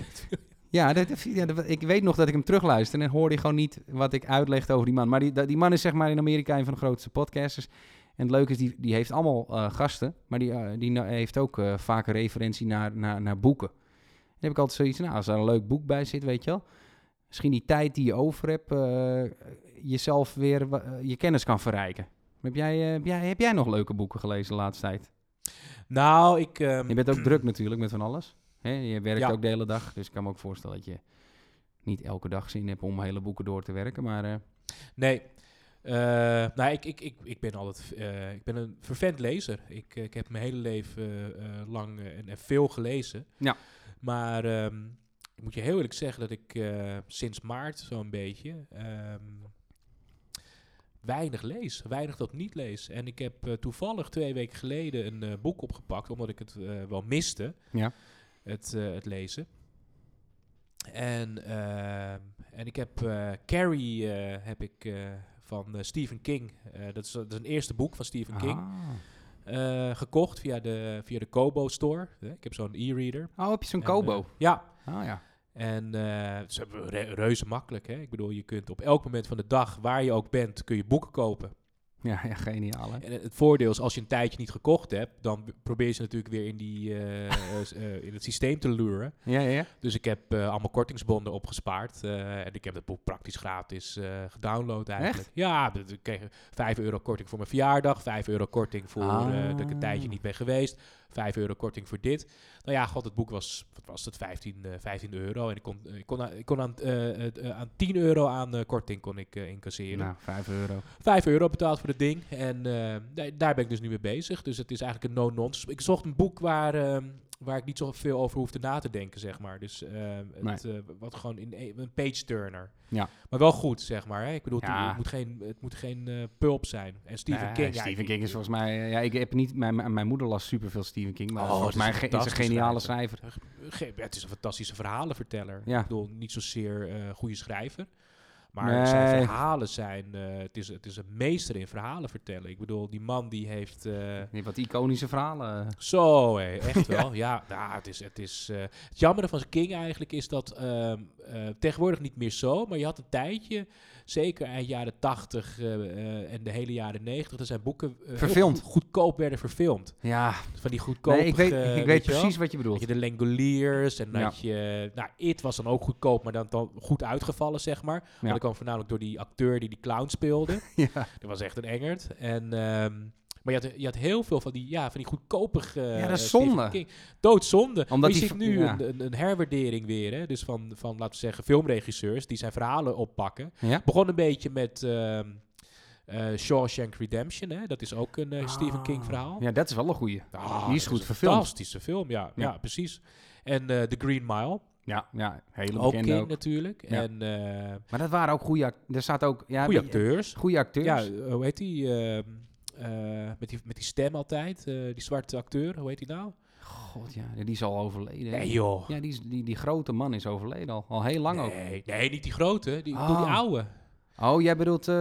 ja, dat, dat- ja, dat- ik weet nog dat ik hem terugluisterde en hoorde gewoon niet wat ik uitlegde over die man. Maar die, die man is zeg maar in Amerika een van de grootste podcasters. En het leuke is, die, die heeft allemaal eh, gasten, maar die, eh, die heeft ook eh, vaak een referentie naar, naar, naar boeken. Dan heb ik altijd zoiets, nou, als er een leuk boek bij zit, weet je wel. Misschien die tijd die je over hebt, jezelf weer je kennis kan verrijken. Heb jij, heb, jij, heb jij nog leuke boeken gelezen de laatste tijd? Nou, ik... ehm, Je bent ook druk natuurlijk met van alles. Hè? Je werkt Ja. ook de hele dag, dus ik kan me ook voorstellen dat je niet elke dag zin hebt om hele boeken door te werken. Maar eh, Nee. Eh, nou, ik, ik, ik, ik ben altijd eh, ik ben een vervent lezer. Ik, ik heb mijn hele leven lang en, en veel gelezen. Ja. Maar ehm, ik moet je heel eerlijk zeggen dat ik sinds maart zo'n beetje ehm, weinig lees. Weinig tot niet lees. En ik heb toevallig twee weken geleden een boek opgepakt, omdat ik het wel miste. Ja. Het, eh, het lezen. En, ehm, en ik heb eh, Carrie eh, heb ik, eh, van eh, Stephen King. Eh, dat, is, dat is een eerste boek van Stephen King. ah. eh, gekocht via de, via de Kobo store. Eh, ik heb zo'n e-reader. Oh, heb je zo'n Kobo? eh, ja. oh ja. En eh, ze hebben re- reuze makkelijk. Hè? Ik bedoel, je kunt op elk moment van de dag, waar je ook bent, kun je boeken kopen. Ja, ja, geniaal hè? En het voordeel is, als je een tijdje niet gekocht hebt, dan probeer je ze natuurlijk weer in, die, eh, eh, in het systeem te luren. Ja, ja, ja. Dus ik heb eh, allemaal kortingsbonden opgespaard. en ik heb het boek praktisch gratis gedownload eigenlijk. Ja, d- ik kreeg 5 euro korting voor mijn verjaardag. 5 euro korting voor eh, dat ik een tijdje Ah. niet ben geweest. 5 euro korting voor dit. Nou ja, god, het boek was, wat was het, 15, eh, 15 euro. En ik kon, ik kon, aan, ik kon aan, eh, het, eh, aan 10 euro aan eh, korting kon ik eh, incasseren. Nou, 5 euro. 5 euro betaald voor het ding. En eh, daar- daar ben ik dus nu mee bezig. Dus het is eigenlijk een no-nonsense. Ik zocht een boek waar, ehm, waar ik niet zo veel over hoefde na te denken, zeg maar. Dus ehm, het, eh, wat gewoon in een een page-turner. Ja. Maar wel goed, zeg maar. Hè? Ik bedoel, het- Ja. het moet geen, het moet geen eh, pulp zijn. En Stephen Nee, King... ja, Stephen King is volgens mij... eh, Ja, ik heb niet... Mijn, mijn moeder las superveel Stephen King, maar Oh, volgens is een is geniale schrijver. het is een fantastische verhalenverteller. Ja. Ik bedoel, niet zozeer eh goede schrijver. Maar zijn verhalen zijn... eh, het, is, het is een meester in verhalen vertellen. Ik bedoel, die man die heeft... eh, hebt wat iconische verhalen. zo, hé, echt wel. Ja, nou, het is... Het, is eh, het jammere van King eigenlijk is dat... ehm, eh, tegenwoordig niet meer zo, maar je had een tijdje... Zeker eind jaren 80 eh, eh, en de hele jaren 90... dat zijn boeken eh, Verfilmd. goed- goedkoop werden verfilmd. Ja, Van die goedkope... nee, ik weet, ik weet je wel? precies wat je Had bedoelt. je de Langoliers en Ja. dat je... Nou, It was dan ook goedkoop, maar dan, dan goed uitgevallen, zeg maar. Maar dat kwam voornamelijk door die acteur die die clown speelde. ja. dat was echt een engert. En, ehm, maar je had, je had heel veel van die, ja, van die goedkopige... Ja, dat is eh, Stephen zonde. King. Doodzonde. Omdat je ziet nu ja. een, een, herwaardering weer, hè. Dus van, van, laten we zeggen, filmregisseurs die zijn verhalen oppakken. Ja? Begon een beetje met... ehm eh, Shawshank Redemption, hè? dat is ook een Stephen King verhaal. Ah. Ja, dat is wel een goeie. Ah, die is goed een verfilmd. Fantastische film, ja, ja. Ja. precies. En The Green Mile, Ja, ja hele ook bekende King ook. natuurlijk. Ja. En Maar dat waren ook goede acteurs. Er staat ook... Ja, goede acteurs. Goede acteurs. Ja, hoe heet die? Eh, met die? Met die stem altijd, eh, die zwarte acteur, hoe heet die nou? God, ja, die is al overleden. Nee joh. Ja, die, is, die, die grote man is overleden al. Al heel lang ook. nee, nee, niet die grote, die, die Oh. oude. Oh, jij bedoelt eh,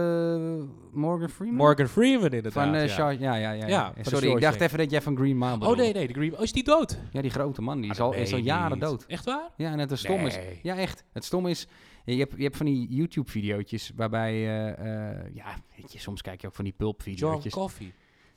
Morgan Freeman? Morgan Freeman inderdaad. Van eh ja. Ja, ja, ja. Sorry, ik dacht even dat jij van Green Mile oh bedoelde. nee, nee, de Green Oh, is die dood? Ja, die grote man, die is Ah, al, is al meen je jaren niet. dood. Echt waar? Ja, en het is stom is... Nee. Ja, echt. Het stom is... Je hebt, je hebt van die YouTube-videootjes waarbij... eh, eh, ja, weet je, soms kijk je ook van die John pulp-videootjes. Coffee.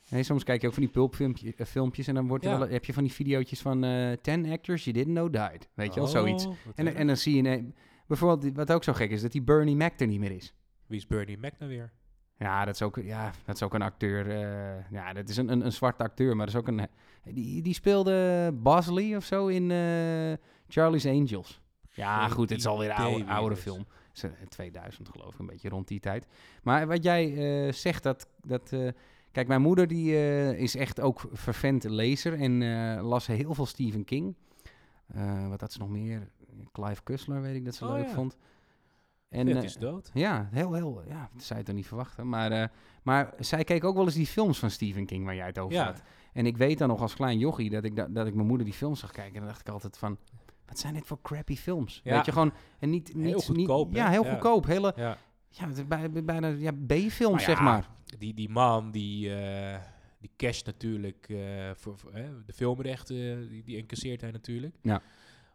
Nee, soms kijk je ook van die pulp-filmpjes en dan wordt er Ja. wel, heb je van die videootjes van eh 10 actors you didn't know died. Weet je wel, zoiets. Oh, wat En, en dan zie je... nee, bijvoorbeeld, wat ook zo gek is, dat die Bernie Mac er niet meer is. Wie is Bernie Mac nou weer? Ja, dat is ook, ja, dat is ook een acteur. eh, ja, dat is een, een, een zwarte acteur, maar dat is ook een... Die, die speelde Bosley of zo in eh, Charlie's Angels. Ja, goed, het is alweer een oude, oude het film. Het is, eh, 2000 geloof ik, een beetje rond die tijd. Maar wat jij eh, zegt, dat... dat eh, kijk, mijn moeder die, eh, is echt ook vervent lezer en las heel veel Stephen King. Wat had ze nog meer? Clive Cussler, weet ik dat ze Oh, leuk ja. vond. En het is dood. ja, heel, heel, ja, dat zou je toch niet verwachten. Maar, maar zij keek ook wel eens die films van Stephen King waar jij het over Ja. had. En ik weet dan nog als klein jochie dat ik, da- dat ik mijn moeder die films zag kijken. En dan dacht ik altijd van, wat zijn dit voor crappy films? Ja. Weet je, gewoon, en niet, Heel niet goedkoop, Niet, ja, heel Ja. goedkoop. Hele, Ja. ja, het is bij- bij- bijna ja, B-films, Maar zeg maar. Die, die man, die, eh die casht natuurlijk eh, voor, de filmrechten, die, die incasseert hij natuurlijk. Ja.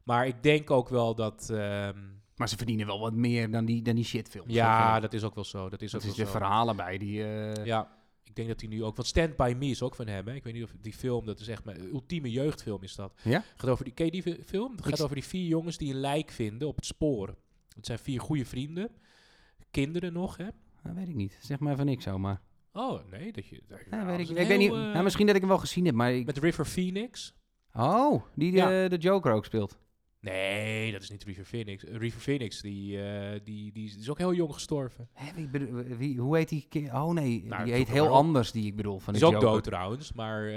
Maar ik denk ook wel dat... ehm, Maar ze verdienen wel wat meer dan die, dan die shitfilms. ja, dat is ook wel zo. Dat is ook wel zitten zo. verhalen bij die... eh, Ja, ik denk dat hij nu ook... Want Stand By Me is ook van hem, hè. Ik weet niet of die film, dat is echt mijn ultieme jeugdfilm is dat. Ja? Gaat over die, ken je die fi- film? Het gaat over die vier jongens die een lijk vinden op het spoor. Het zijn vier goede vrienden. Kinderen nog, hè. dat weet ik niet. Zeg maar even niks zo, maar... Oh, nee, dat je... dat- Ja, nou, weet ik, ik weet niet, eh, nou, misschien dat ik hem wel gezien heb, maar... Ik, Met River Phoenix. oh, die de, Ja. de Joker ook speelt. Nee, dat is niet River Phoenix. Eh, River Phoenix, die, eh, die, die is ook heel jong gestorven. Hè, wie bedo- wie, hoe heet die? ki- Oh nee, Nou, die heet heel anders die ik bedoel van Die is ook dood trouwens, maar eh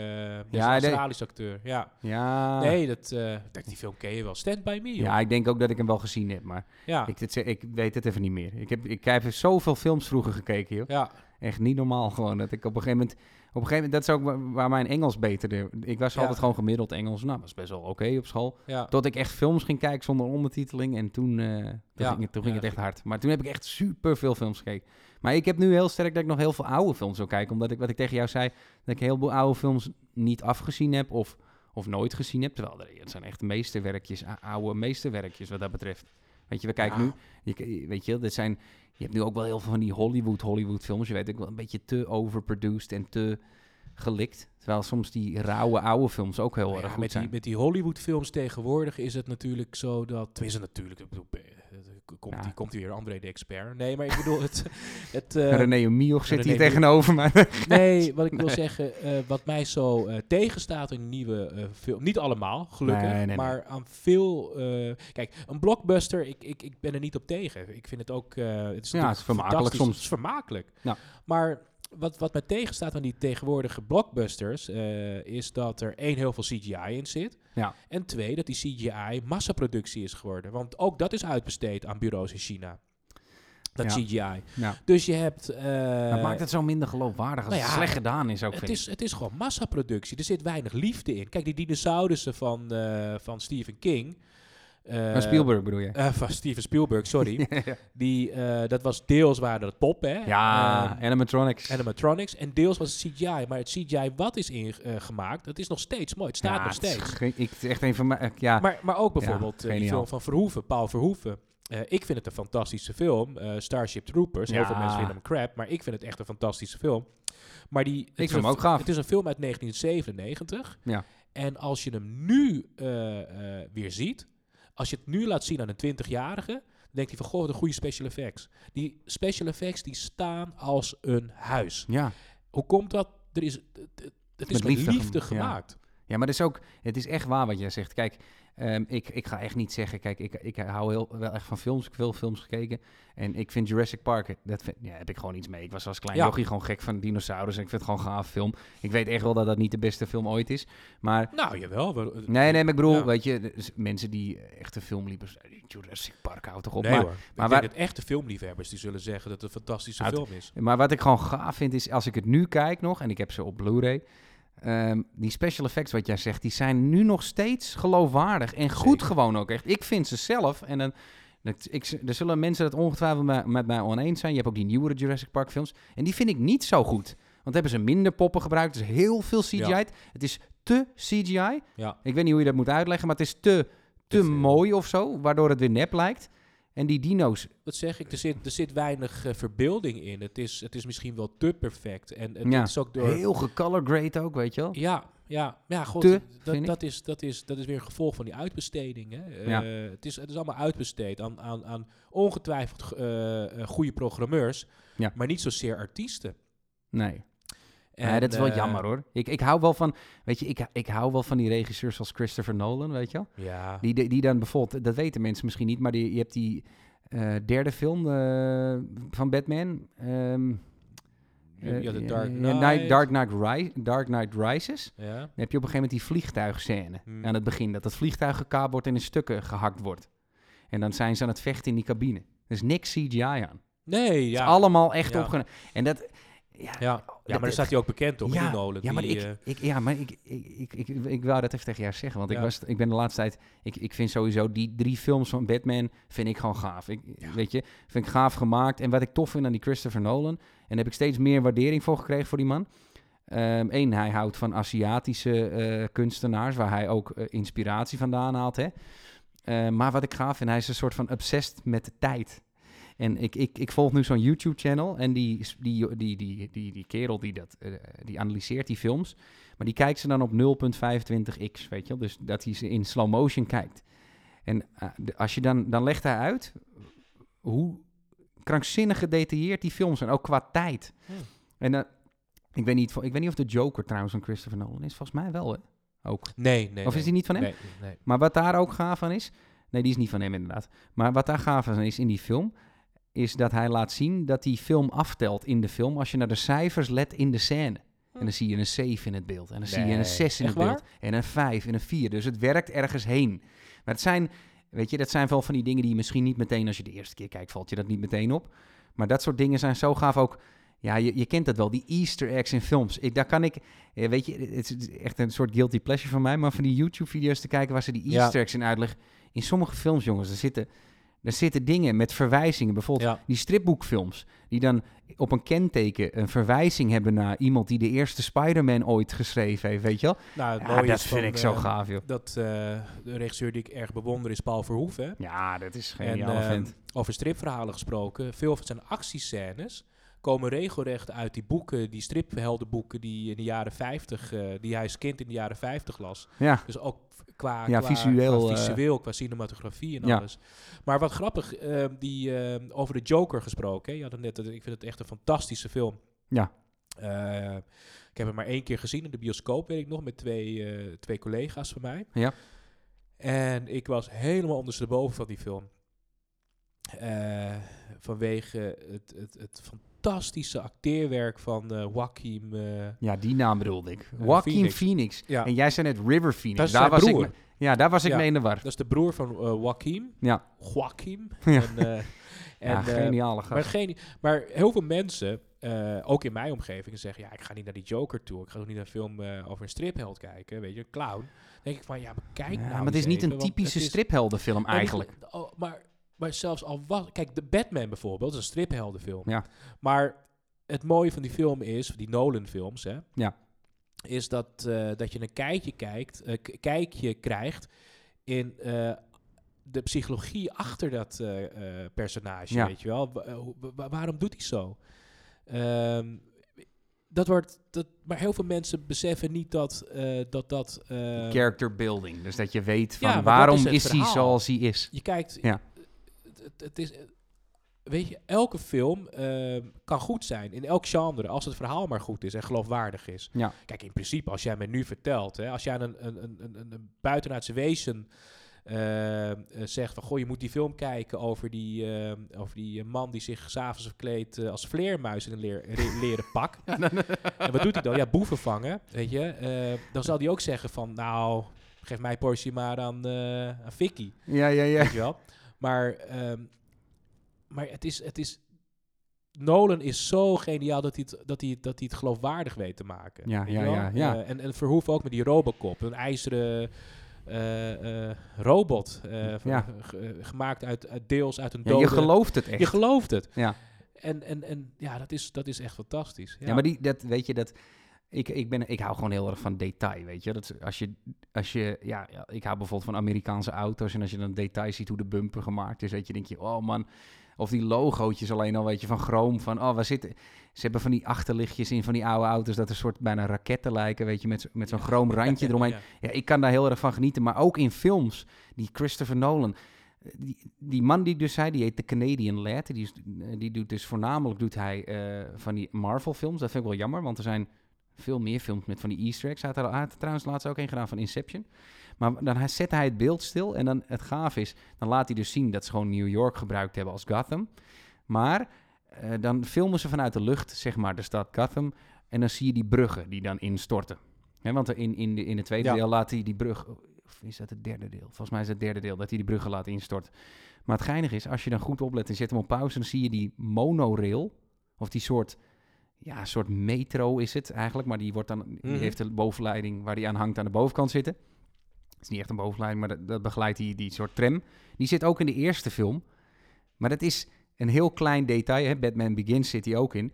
ja, is een Australisch acteur. Ja. Ja. Nee, dat, eh, dat, die film ken je wel. Stand By Me. Ja, ik denk ook dat ik hem wel gezien heb, maar Ja, ik, dit, ik weet het even niet meer. Ik heb, ik heb zoveel films vroeger gekeken, joh. ja. Echt niet normaal gewoon. Dat ik op een gegeven moment, een gegeven moment, dat is ook wa- waar mijn Engels beter. Ik was altijd gewoon gemiddeld Engels. Nou, was best wel oké op school. Tot ik echt films ging kijken zonder ondertiteling. En toen, eh, toen, ging, het, toen ging het echt hard. Maar toen heb ik echt super veel films gekeken. Maar ik heb nu heel sterk dat ik nog heel veel oude films wil kijken. Omdat ik, wat ik tegen jou zei, dat ik heel veel oude films niet afgezien heb of, of nooit gezien heb. Terwijl er, het zijn echt meesterwerkjes, oude meesterwerkjes wat dat betreft. Weet je, we kijken Ja. nu, je, weet je, dit zijn, je hebt nu ook wel heel veel van die Hollywood, Hollywood films. Je weet ook wel een beetje te overproduced en te gelikt. Terwijl soms die rauwe oude films ook heel Nou erg goed met, zijn. die, met die Hollywood-films tegenwoordig is het natuurlijk zo dat... Tenminste, natuurlijk. Komt, Ja. die, komt hier weer André de Expert. Nee, maar ik bedoel, het... het eh, René Mioch zit René hier tegenover mij. Nee, wat ik wil zeggen, eh, wat mij zo eh, tegenstaat in nieuwe film, niet allemaal, gelukkig, Nee, maar aan veel, kijk, een blockbuster, ik, ik, ik ben er niet op tegen. Ik vind het ook, het is Ja, het is vermakelijk soms. Het is vermakelijk. Ja. Maar wat, wat mij tegenstaat aan die tegenwoordige blockbusters, eh, is dat er één, heel veel CGI in zit. Ja. En twee, dat die CGI massaproductie is geworden. Want ook dat is uitbesteed aan bureaus in China. Dat Ja. CGI. Ja. Dus je hebt... eh, het maakt het zo minder geloofwaardig als nou het slecht gedaan is ook, het is, het is gewoon massaproductie. Er zit weinig liefde in. Kijk, die dinosaurussen van, eh, van Stephen King. Eh, Van Spielberg bedoel je? eh, van Steven Spielberg, sorry. ja, die, eh, dat was deels waren dat pop, hè? ja Ehm, animatronics. animatronics. En deels was het CGI. Maar het CGI wat is ingemaakt, dat is nog steeds mooi. Het staat Ja, nog steeds. ge- ik, het is echt een van mijn... Ja, Maar, maar ook bijvoorbeeld eh, die film van Verhoeven, Paul Verhoeven. Eh, ik vind het een fantastische film. eh, Starship Troopers. Heel Ja. veel mensen vinden hem crap, maar ik vind het echt een fantastische film. Maar die, het is vind hem ook gaaf. Het is een film uit 1997. Ja. En als je hem nu eh, eh, weer ziet, als je het nu laat zien aan een 20-jarige, dan denkt hij van, goh, een goede special effects. Die special effects die staan als een huis. ja. Hoe komt dat? Er is, het, is Met liefde liefde, gem- ja. gemaakt. Ja, maar het is ook, het is echt waar wat jij zegt. Kijk, ehm, ik, ik ga echt niet zeggen, kijk, ik, ik hou heel, wel echt van films. Ik heb veel films gekeken. En ik vind Jurassic Park, dat vind, ja, heb ik gewoon iets mee. Ik was als klein Ja. jochie gewoon gek van dinosaurus. En ik vind het gewoon een gaaf film. Ik weet echt wel dat dat niet de beste film ooit is. Maar, Nou, jawel. we- nee, nee, maar ik bedoel, Ja. weet je, dus mensen die echte filmliefers, Jurassic Park houdt toch op. Nee maar, hoor. maar ik waar- denk dat echte filmliefhebbers die zullen zeggen dat het een fantastische Uit- film is. Maar wat ik gewoon gaaf vind is, als ik het nu kijk nog, en ik heb ze op Blu-ray, ehm, die special effects wat jij zegt, die zijn nu nog steeds geloofwaardig en goed Zeker. gewoon ook echt. Ik vind ze zelf, en dan, dat, ik, er zullen mensen het ongetwijfeld met, mij oneens zijn. Je hebt ook die nieuwere Jurassic Park films, en die vind ik niet zo goed. Want hebben ze minder poppen gebruikt, is heel veel CGI. Ja. Het is te CGI. Ja. Ik weet niet hoe je dat moet uitleggen, maar het is te, te veel. mooi of zo, waardoor het weer nep lijkt. En die dino's, Dat zeg ik, er zit, er zit weinig eh, verbeelding in. Het is, het is misschien wel te perfect. En het Ja. is ook door... heel gecolor ook, weet je wel. Ja, ja, ja, god, Te, dat, dat, is, dat, is, dat is weer een gevolg van die uitbesteding. Hè? Eh, Ja. het, is, het is allemaal uitbesteed aan, aan, aan ongetwijfeld eh, goede programmeurs, Ja. maar niet zozeer artiesten. Nee. En, ja, dat is wel eh, jammer hoor. Ik, ik hou wel van, weet je, ik, ik hou wel van die regisseurs als Christopher Nolan, weet je wel. Ja, Die, die, die dan bijvoorbeeld, dat weten mensen misschien niet, maar die, je hebt die eh, derde film eh, van Batman. ehm, eh, ja, de Dark Knight. Night- Dark, Knight Ri- Dark Knight Rises. ja. Dan heb je op een gegeven moment die vliegtuigscène Hmm. aan het begin. Dat dat vliegtuig gekaapt wordt en in stukken gehakt wordt. En dan zijn ze aan het vechten in die cabine. Er is niks CGI aan. Nee, Het ja. is allemaal echt Ja. opgenomen. En dat... Ja, ja. ja, maar daar dat- staat hij ook bekend om, ja, die Nolan. Ja, maar, die, ik, eh, ik, ja, maar ik, ik, ik, ik, ik wou dat even tegen jou zeggen. Want ik, was, ik ben de laatste tijd... Ik, ik vind sowieso die drie films van Batman vind ik gewoon gaaf. Ik, Ja. Weet je, vind ik gaaf gemaakt. En wat ik tof vind aan die Christopher Nolan... En daar heb ik steeds meer waardering voor gekregen voor die man. Eén, hij houdt van Aziatische eh, kunstenaars... waar hij ook eh, inspiratie vandaan haalt. Hè? Eh, maar wat ik gaaf vind, hij is een soort van obsessed met de tijd. En ik, ik, ik volg nu zo'n YouTube-channel en die, die, die, die, die, die kerel die, dat, eh, die analyseert die films, maar die kijkt ze dan op 0.25x, weet je wel? Dus dat hij ze in slow motion kijkt. En eh, als je dan, dan legt hij uit hoe krankzinnig gedetailleerd die films zijn, ook qua tijd. Hmm. En eh, ik, weet niet, ik weet niet of de Joker trouwens van Christopher Nolan is, volgens mij wel hè? Ook. nee, nee. Of is die niet van hem? Nee, nee. Maar wat daar ook gaaf van is, nee, die is niet van hem inderdaad. Maar wat daar gaaf van is in die film, is dat hij laat zien dat die film aftelt in de film als je naar de cijfers let in de scène. En dan zie je een 7 in het beeld. En dan zie je een 6 in echt het beeld. waar? En een 5 en een 4. Dus het werkt ergens heen. Maar het zijn, weet je, dat zijn wel van die dingen die je misschien niet meteen, als je de eerste keer kijkt, valt je dat niet meteen op. Maar dat soort dingen zijn zo gaaf ook. Ja, je, je kent dat wel, die Easter eggs in films. Ik, daar kan ik, eh, weet je, het is echt een soort guilty pleasure van mij, maar van die YouTube-video's te kijken waar ze die Ja. Easter eggs in uitleggen. In sommige films, jongens, er zitten, er zitten dingen met verwijzingen. Bijvoorbeeld Ja. die stripboekfilms, die dan op een kenteken een verwijzing hebben naar iemand die de eerste Spider-Man ooit geschreven heeft, weet je wel? Nou, het Ja, mooie dat is vind ik zo eh, gaaf, joh. Dat eh, de regisseur die ik erg bewonder is Paul Verhoeven. Ja, dat is En geniaal, ehm, over stripverhalen gesproken, veel van zijn actiescènes komen regelrecht uit die boeken, die stripheldenboeken die in de jaren 50, eh, die hij als kind in de jaren 50 las. Ja, Dus ook qua, Ja, qua, visueel, qua, eh, visueel, qua cinematografie en Ja. alles. Maar wat grappig, ehm, die, ehm, over de Joker gesproken. Hè? Je had het net, ik vind het echt een fantastische film. Ja. Eh, ik heb hem maar één keer gezien in de bioscoop, weet ik nog, met twee, twee collega's van mij. Ja. En ik was helemaal ondersteboven van die film. Vanwege het, het, het fantastische acteerwerk van Joaquin. eh, Ja, die naam bedoelde ik. Eh, Joaquin Phoenix. Phoenix. Ja. En jij zei net River Phoenix. Dat is daar zijn was broer. Ik, ja, daar was ik Ja. mee in de war. dat is de broer van eh Joaquin. Ja, Joaquin. Ja. En, en, ja maar, maar heel veel mensen, ook in mijn omgeving, zeggen: Ja, ik ga niet naar die Joker toe. Ik ga ook niet naar een film over een stripheld kijken. Weet je, een clown. Dan denk ik van: Ja, maar kijk Ja, nou. maar het is niet een typische stripheldenfilm eigenlijk. oh, maar, maar zelfs al was... Kijk, de Batman bijvoorbeeld, is een stripheldenfilm. Ja. Maar het mooie van die film is, die Nolan-films, hè... Ja. Is dat, eh, dat je een kijkje, kijkt, k- kijkje krijgt in eh, de psychologie achter dat personage, Ja. weet je wel. Wa- waarom doet hij zo? Ehm, dat wordt... Dat, maar heel veel mensen beseffen niet dat dat... dat eh, Character building. Dus dat je weet van Ja, dat waarom is is, hij zoals hij is. Je kijkt, Ja. Het, het, is, weet je, elke film eh, kan goed zijn in elk genre als het verhaal maar goed is en geloofwaardig is. Ja. Kijk, in principe, als jij mij nu vertelt, hè, als jij een, een, een, een, een buitenaardse wezen eh, eh, zegt van, goh, je moet die film kijken over die, eh, over die eh, man die zich s'avonds verkleedt eh, als vleermuis in een leer, leren pak. en wat doet hij dan? Ja, boeven vangen, weet je. Eh, dan zal hij ook zeggen van, nou, geef mij portie maar aan, eh aan Vicky. Ja, ja, ja. Weet je wel? Maar, ehm, maar het is, het is... Nolan is zo geniaal dat hij het, dat hij, dat hij het geloofwaardig weet te maken. Ja, ja, ja, ja. Eh, en, en Verhoeven ook met die Robocop. Een ijzeren eh, eh, robot. Ja. gemaakt uit, uit deels uit een Ja, dode... je gelooft het echt. Je gelooft het. Ja. En, en, en ja, dat is, dat is echt fantastisch. Ja, maar die, dat, weet je, dat, ik, ik, ben, ik hou gewoon heel erg van detail, weet je. Dat, als je, als je ja, ja, ik hou bijvoorbeeld van Amerikaanse auto's en als je dan detail ziet hoe de bumper gemaakt is, weet je, denk je, oh man, of die logootjes alleen al, weet je, van chroom, van, oh, waar zitten, ze hebben van die achterlichtjes in van die oude auto's, dat er soort bijna raketten lijken, weet je, met, met zo'n chroom randje eromheen. Ja. Ja, ik kan daar heel erg van genieten. Maar ook in films, die Christopher Nolan. Die, die man die dus zei, die heet de Canadian Lad. Die, is, die doet dus voornamelijk doet hij eh, van die Marvel films. Dat vind ik wel jammer, want er zijn veel meer films met van die easter eggs. Hij had er trouwens laatst ook een gedaan van Inception. Maar dan hij- zet hij het beeld stil en dan het gaaf is, dan laat hij dus zien dat ze gewoon New York gebruikt hebben als Gotham. Maar eh, dan filmen ze vanuit de lucht, zeg maar, de stad Gotham. En dan zie je die bruggen die dan instorten. Want in, in, de, in het tweede Ja. deel laat hij die brug... Of is dat het derde deel? Volgens mij is het het derde deel dat hij die bruggen laat instorten. Maar het geinige is, als je dan goed oplet en zet hem op pauze... dan zie je die monorail, of die soort... Ja, soort metro is het eigenlijk. Maar die, wordt dan, die Mhm. heeft de bovenleiding waar die aan hangt aan de bovenkant zitten. Het is niet echt een bovenleiding, maar dat, dat begeleidt die, die soort tram. Die zit ook in de eerste film. Maar dat is een heel klein detail. Hè? Batman Begins zit die ook in.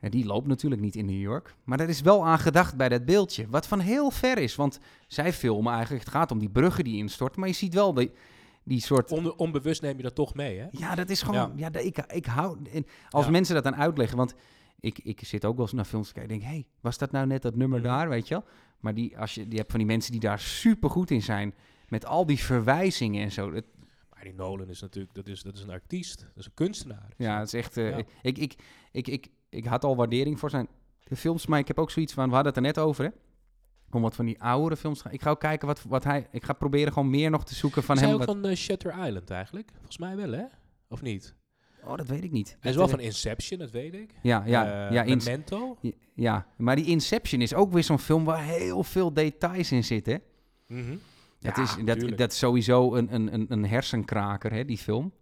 En die loopt natuurlijk niet in New York. Maar er is wel aan gedacht bij dat beeldje. Wat van heel ver is. Want zij filmen eigenlijk... Het gaat om die bruggen die instorten. Maar je ziet wel die, die soort... On- onbewust neem je dat toch mee, hè? Ja, dat is gewoon... Ja. dat- ik, ik hou... En als Ja. mensen dat dan uitleggen... Want ik, ik zit ook wel eens naar films te kijken. Ik denk, hé, hey, was dat nou net dat nummer Mhm. daar? Weet je wel? Maar die, als je, die hebt van die mensen die daar super goed in zijn... Met al die verwijzingen en zo. Maar die Nolan is natuurlijk, dat is, dat is een artiest. Dat is een kunstenaar. Ja, het is echt. eh, Ja. ik, ik, ik, ik, ik had al waardering voor zijn films, maar ik heb ook zoiets van. We hadden het er net over, hè? Om wat van die oudere films gaan. Ik ga ook kijken wat, wat hij. Ik ga proberen gewoon meer nog te zoeken van hem. ook Wat, van eh, Shutter Island eigenlijk? Volgens mij wel, hè? Of niet? Oh, dat weet ik niet. Hij is Dat, wel van Inception, dat weet ik. Ja, ja, Eh, ja, in, Memento. ja, maar die Inception is ook weer zo'n film waar heel veel details in zitten. Mhm. Het Ja, is, dat, dat is sowieso een, een, een, een hersenkraker, hè, die film.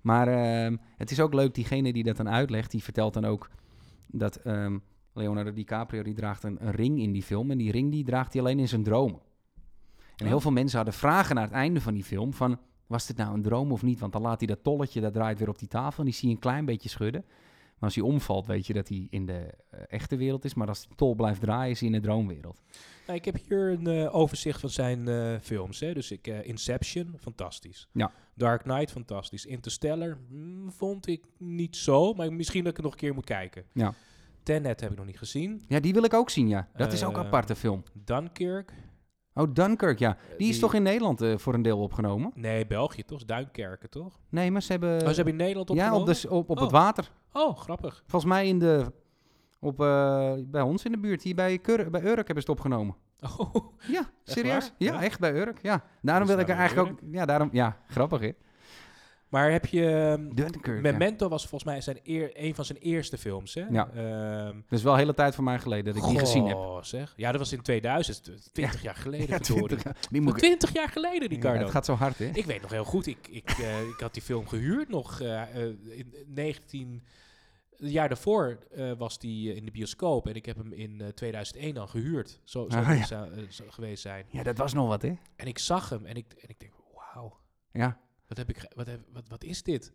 Maar ehm, het is ook leuk, diegene die dat dan uitlegt, die vertelt dan ook dat ehm, Leonardo DiCaprio die draagt een, een ring in die film. En die ring die draagt hij alleen in zijn dromen. En Oh. heel veel mensen hadden vragen naar het einde van die film van... Was dit nou een droom of niet? Want dan laat hij dat tolletje, dat draait weer op die tafel. En die zie je een klein beetje schudden. Maar als hij omvalt, weet je dat hij in de eh, echte wereld is. Maar als de tol blijft draaien, is hij in de droomwereld. Nou, ik heb hier een eh, overzicht van zijn eh, films. Hè. Dus ik, Inception, fantastisch. Ja. Dark Knight, fantastisch. Interstellar, mm, vond ik niet zo. Maar misschien dat ik het nog een keer moet kijken. Ja. Tenet heb ik nog niet gezien. Ja, die wil ik ook zien, ja. Dat is ook een aparte film. Dunkirk. Oh, Dunkirk, ja. Die is toch in Nederland eh, voor een deel opgenomen? Nee, België toch? Duinkerken toch? Nee, maar ze hebben... oh, ze hebben in Nederland ja, opgenomen? op, de, s- op, op het Oh. water. Oh, grappig. Volgens mij in de... Op, eh, bij ons in de buurt, hier bij, Keur, bij Urk hebben ze het opgenomen. Oh, Ja, serieus? Ja, Ja. echt bij Urk, ja. Daarom wil ik er eigenlijk ook... Ja, daarom... Ja, grappig, hè? Maar heb je... ehm, ja. Memento was volgens mij zijn eer, een van zijn eerste films, hè? Ja. Ehm, Dat is wel een hele tijd voor mij geleden dat ik die gezien heb. zeg. Ja, dat was in 2000, 20 jaar geleden. Ja, verdorie. 20 jaar. Die moet ik- 20 jaar geleden, Ja, Ricardo. het gaat zo hard, hè? Ik weet nog heel goed, ik, ik, eh, ik had die film gehuurd nog eh, in 19... Het jaar daarvoor was die in de bioscoop en ik heb hem in eh, 2001 dan gehuurd. Zo, Ah, ja. zou- zo geweest zijn. Ja, dat was nog wat, hè? En ik zag hem en ik, en ik denk, wauw, Ja. Wat, heb ik, wat, heb, wat, wat is dit?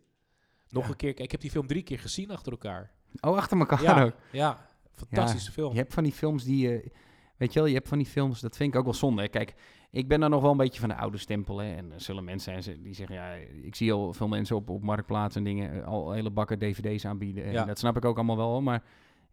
Nog Ja. een keer, ik heb die film drie keer gezien achter elkaar. Oh, achter elkaar Ja, ook. ja, fantastische film. Je hebt van die films die... eh, weet je wel, je hebt van die films, dat vind ik ook wel zonde. hè. Kijk, ik ben dan nog wel een beetje van de oude stempel. Hè, en er zullen mensen zijn die zeggen, ja, ik zie al veel mensen op, op Marktplaats en dingen eh, al hele bakken dvd's aanbieden. En dat snap ik ook allemaal wel, maar...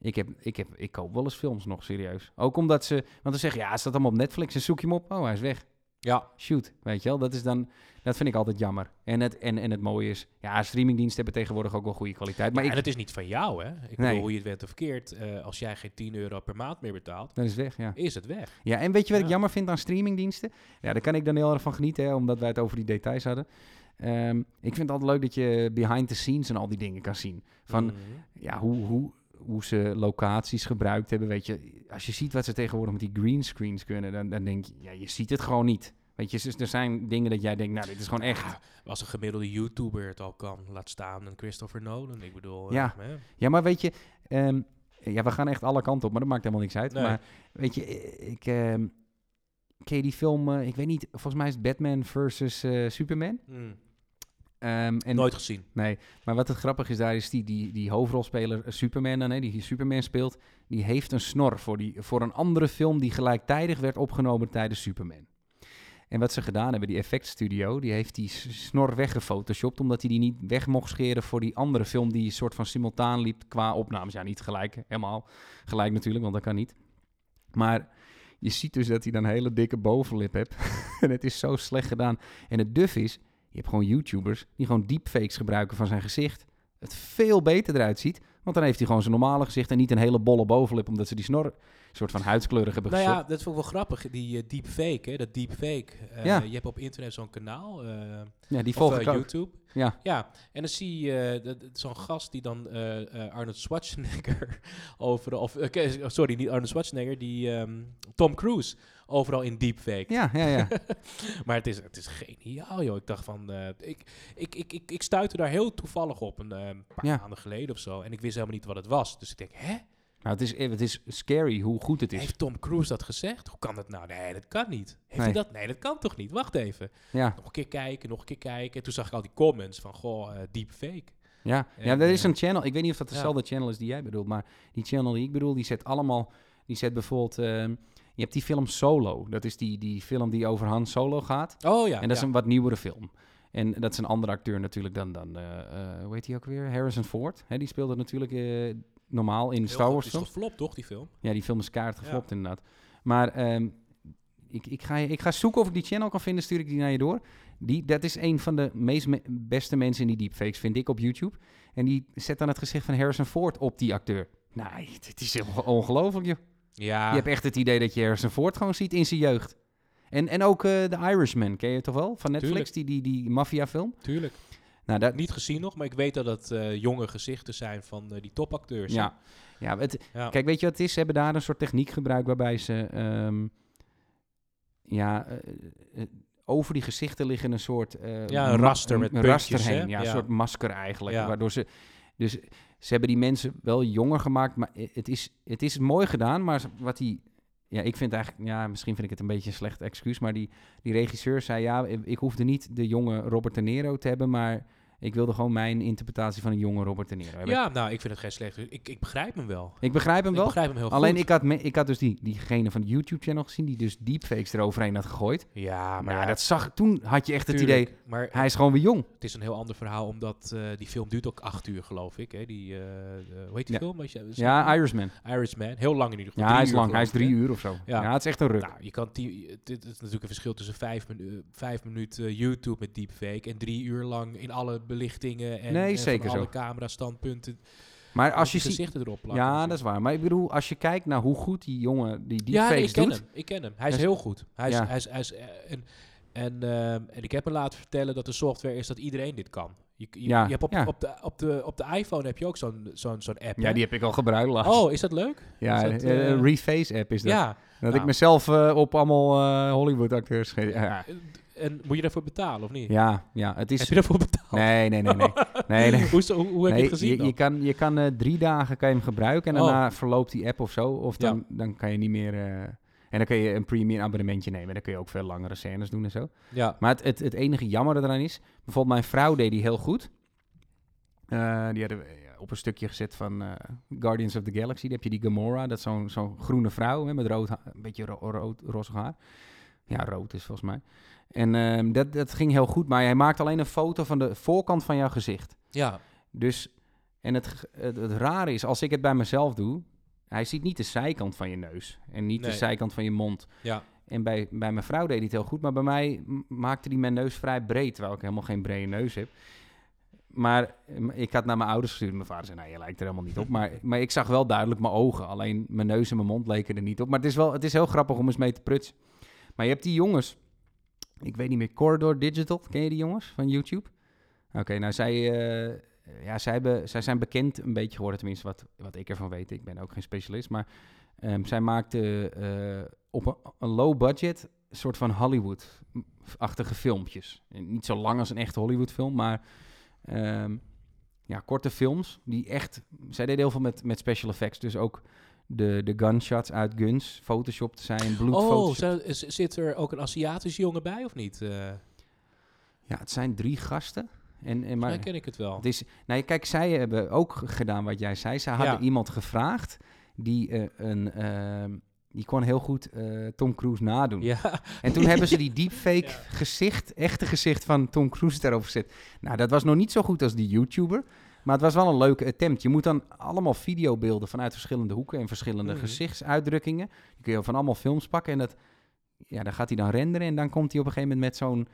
Ik, heb, ik, heb, ik koop wel eens films nog serieus. Ook omdat ze... Want dan zeggen ja, het staat allemaal op Netflix. En zoek je hem op. Oh, hij is weg. Ja, Shoot, weet je wel. Dat is dan... Dat vind ik altijd jammer. En het, en, en het mooie is... Ja, streamingdiensten hebben tegenwoordig ook wel goede kwaliteit. Maar en ik, het is niet van jou, hè? Ik Nee. bedoel, hoe je het bent of verkeerd. eh, als jij geen 10 euro per maand meer betaalt, dat is weg, ja. is het weg. Ja, en weet je wat ik Ja. jammer vind aan streamingdiensten? Ja, daar kan ik dan heel erg van genieten, hè, omdat wij het over die details hadden. Ehm, ik vind het altijd leuk dat je behind the scenes en al die dingen kan zien. Van, Mhm. ja, hoe, hoe, hoe ze locaties gebruikt hebben, weet je. Als je ziet wat ze tegenwoordig met die greenscreens kunnen, dan, dan denk je, ja, je ziet het gewoon niet. Weet je, dus er zijn dingen dat jij denkt, nou, dit is gewoon echt. Ja, als een gemiddelde YouTuber het al kan, laat staan een Christopher Nolan. Ik bedoel, Ja. eh. Ja, maar weet je, ehm, ja, we gaan echt alle kanten op, maar dat maakt helemaal niks uit. Nee. Maar weet je, ik, ehm, ken je die film, eh, ik weet niet, volgens mij is het Batman versus eh, Superman. Mm, Ehm, en Nooit gezien. Nee, maar wat het grappig is daar is die, die, die hoofdrolspeler eh, Superman dan, hè, die hier Superman speelt, die heeft een snor voor, die, voor een andere film die gelijktijdig werd opgenomen tijdens Superman. En wat ze gedaan hebben, die effectstudio, die heeft die snor weggefotoshopt, omdat hij die niet weg mocht scheren voor die andere film die een soort van simultaan liep qua opnames. Ja, niet tegelijk, helemaal gelijk natuurlijk, want dat kan niet. Maar je ziet dus dat hij dan een hele dikke bovenlip heeft. en het is zo slecht gedaan. En het duf is, je hebt gewoon YouTubers die gewoon deepfakes gebruiken van zijn gezicht. Het veel beter eruit ziet. Want dan heeft hij gewoon zijn normale gezicht en niet een hele bolle bovenlip, omdat ze die snor een soort van huidskleurig hebben Nou ja, dat vond ik wel grappig. Die eh, deepfake, hè, dat deepfake. Eh, Ja. Je hebt op internet zo'n kanaal, eh, Ja, die of volg ik ook. YouTube. Ja. Ja, en dan zie je zo'n gast die dan Arnold Schwarzenegger overal, of sorry, niet Arnold Schwarzenegger, die ehm, Tom Cruise overal in deepfake. Ja, ja, ja. maar het is, het is geniaal, joh. Ik dacht van, eh, ik, ik, ik, ik, ik stuitte daar heel toevallig op een eh, paar Ja. maanden geleden of zo. En ik wist helemaal niet wat het was. Dus ik denk, hè? Nou, het is, het is scary hoe goed het is. Heeft Tom Cruise dat gezegd? Hoe kan dat nou? Nee, dat kan niet. Heeft Nee. hij dat? Nee, dat kan toch niet? Wacht even. Ja, Nog een keer kijken, nog een keer kijken. En toen zag ik al die comments van, goh, eh, deepfake. ja. En, ja, er is eh, een channel. Ik weet niet of dat ja. dezelfde channel is die jij bedoelt, maar die channel die ik bedoel, die zet allemaal... Die zet bijvoorbeeld... ehm, je hebt die film Solo. Dat is die, die film die over Han Solo gaat. Oh ja. en dat is een wat nieuwere film. En dat is een andere acteur natuurlijk dan, dan eh, eh, hoe heet hij ook weer? Harrison Ford. Hè, die speelde natuurlijk eh, normaal in Heel Star. Wars is films. geflopt, toch, die film? Ja, die film is kaart Ja. geflopt inderdaad. Maar ehm, ik, ik, ga, je- ik ga zoeken of ik die channel kan vinden, stuur ik die naar je door. Die, dat is een van de meest me- beste mensen in die deepfakes, vind ik, op YouTube. En die zet dan het gezicht van Harrison Ford op die acteur. Nee, het is onge- ongelooflijk, joh. Ja. Je hebt echt het idee dat je Harrison Ford gewoon ziet in zijn jeugd. En, en ook eh The Irishman, ken je toch wel? Van Netflix, die, die, die maffiafilm. Tuurlijk. Nou, dat, Niet gezien nog, maar ik weet dat het eh, jonge gezichten zijn van eh, die topacteurs. ja. Ja, het, ja. Kijk, weet je wat het is? Ze hebben daar een soort techniek gebruikt waarbij ze... ehm, ja, over die gezichten liggen een soort... Ja, een raster met een puntjes, raster heen. hè? Ja, een Ja. soort masker eigenlijk. Waardoor ze... Dus ze hebben die mensen wel jonger gemaakt, maar het is, het is mooi gedaan. Maar wat die... Ja, ik vind eigenlijk... Ja, misschien vind ik het een beetje een slecht excuus. Maar die, die regisseur zei... Ja, ik hoefde niet de jonge Robert De Niro te hebben, maar... Ik wilde gewoon mijn interpretatie van een jonge Robert De Niro hebben. ja, nou, ik vind het geen slecht. Ik, ik begrijp hem wel. Ik begrijp hem Ik wel. begrijp hem heel Alleen goed. ik had, me- ik had dus die, diegene van de YouTube-channel gezien die dus deepfakes eroverheen had gegooid. Ja, maar ja, ja, dat zag, toen had je echt het idee, Maar hij is gewoon weer jong. het is een heel ander verhaal, omdat eh, die film duurt ook acht uur, geloof ik. Hè? Die, de- hoe heet die Ja. film? Je, Ja, Irishman. Irishman. Heel lang in ieder geval. Ja, hij is lang. Hij is ik, drie uur of zo. Ja, Ja. het is echt een ruk. Nou, je kan die, dit is natuurlijk een verschil tussen vijf, minu vijf minuten eh, YouTube met deepfake en drie uur lang in alle belichtingen en, Nee, en zeker van alle zo. camera-standpunten. maar als je die gezichten erop plakken. Ja, dat is waar. Maar ik bedoel, als je kijkt naar hoe goed die jongen die Ja, nee, deepfakes ik ken doet... hem. Ik ken hem. Hij is heel goed. Hij is, Ja. hij is, hij is, eh, en En, ehm, en ik heb me laten vertellen dat de software is dat iedereen dit kan. Je, je, Ja, je hebt op, ja. op, de, op, de, op de iPhone heb je ook zo'n zo'n zo'n app. Ja, hè? die heb ik al gebruikt laatst. Oh, is dat leuk? ja, dat, de eh, Reface app is dat. Ja. Dat Nou. ik mezelf eh, op allemaal eh, Hollywood acteurs... Ja, En moet je daarvoor betalen of niet? ja, ja, het is... Heb je daarvoor betaald? Nee, nee, nee, nee. nee, nee. hoe, hoe, hoe heb je het gezien je, je kan, je kan eh, drie dagen kan je hem gebruiken en Oh. daarna verloopt die app of zo. Of dan, Ja. dan kan je niet meer... eh, en dan kun je een premium abonnementje nemen. Dan kun je ook veel langere scènes doen en zo. ja. Maar het, het, het enige jammer eraan is... Bijvoorbeeld mijn vrouw deed die heel goed. Eh, die hadden we op een stukje gezet van Guardians of the Galaxy. Dan heb je die Gamora. Dat is zo'n zo'n groene vrouw hè, met rood een beetje ro rood, roze haar. Ja, rood is volgens mij. En ehm, dat, dat ging heel goed. Maar hij maakt alleen een foto van de voorkant van jouw gezicht. ja. Dus, en het, het, het rare is, als ik het bij mezelf doe, hij ziet niet de zijkant van je neus en niet Nee. de zijkant van je mond. Ja. En bij, bij mijn vrouw deed hij het heel goed, maar bij mij maakte hij mijn neus vrij breed, terwijl ik helemaal geen brede neus heb. Maar ik had naar mijn ouders gestuurd. Mijn vader zei, nou, je lijkt er helemaal niet op. Maar, maar ik zag wel duidelijk mijn ogen. Alleen mijn neus en mijn mond leken er niet op. Maar het is wel het is heel grappig om eens mee te prutsen. Maar je hebt die jongens. Ik weet niet meer, Corridor Digital. Ken je die jongens van YouTube? Oké, nou zij, eh, ja, zij, hebben, zij zijn bekend een beetje geworden. Tenminste, wat, wat ik ervan weet. Ik ben ook geen specialist. Maar ehm, zij maakten eh, op een, low budget soort van Hollywood-achtige filmpjes. Niet zo lang als een echte Hollywood-film, maar ehm, ja, korte films die echt... Zij deden heel veel met, met special effects, dus ook de, de gunshots uit guns, Photoshop te zijn, bloed Oh, zit er ook een Aziatische jongen bij of niet? Eh Ja, het zijn drie gasten. En, en maar ken ik het wel. het is, nou, kijk, zij hebben ook gedaan wat jij zei. Ze hadden Ja. iemand gevraagd die eh, een... ehm, die kon heel goed eh, Tom Cruise nadoen. Ja, En toen hebben ze die deepfake Ja. gezicht, echte gezicht van Tom Cruise daarop gezet. Nou, dat was nog niet zo goed als die YouTuber. Maar het was wel een leuke attempt. Je moet dan allemaal videobeelden vanuit verschillende hoeken en verschillende Mhm. gezichtsuitdrukkingen. Die kun je van allemaal films pakken. En dat, ja, dan gaat hij dan renderen. En dan komt hij op een gegeven moment met zo'n...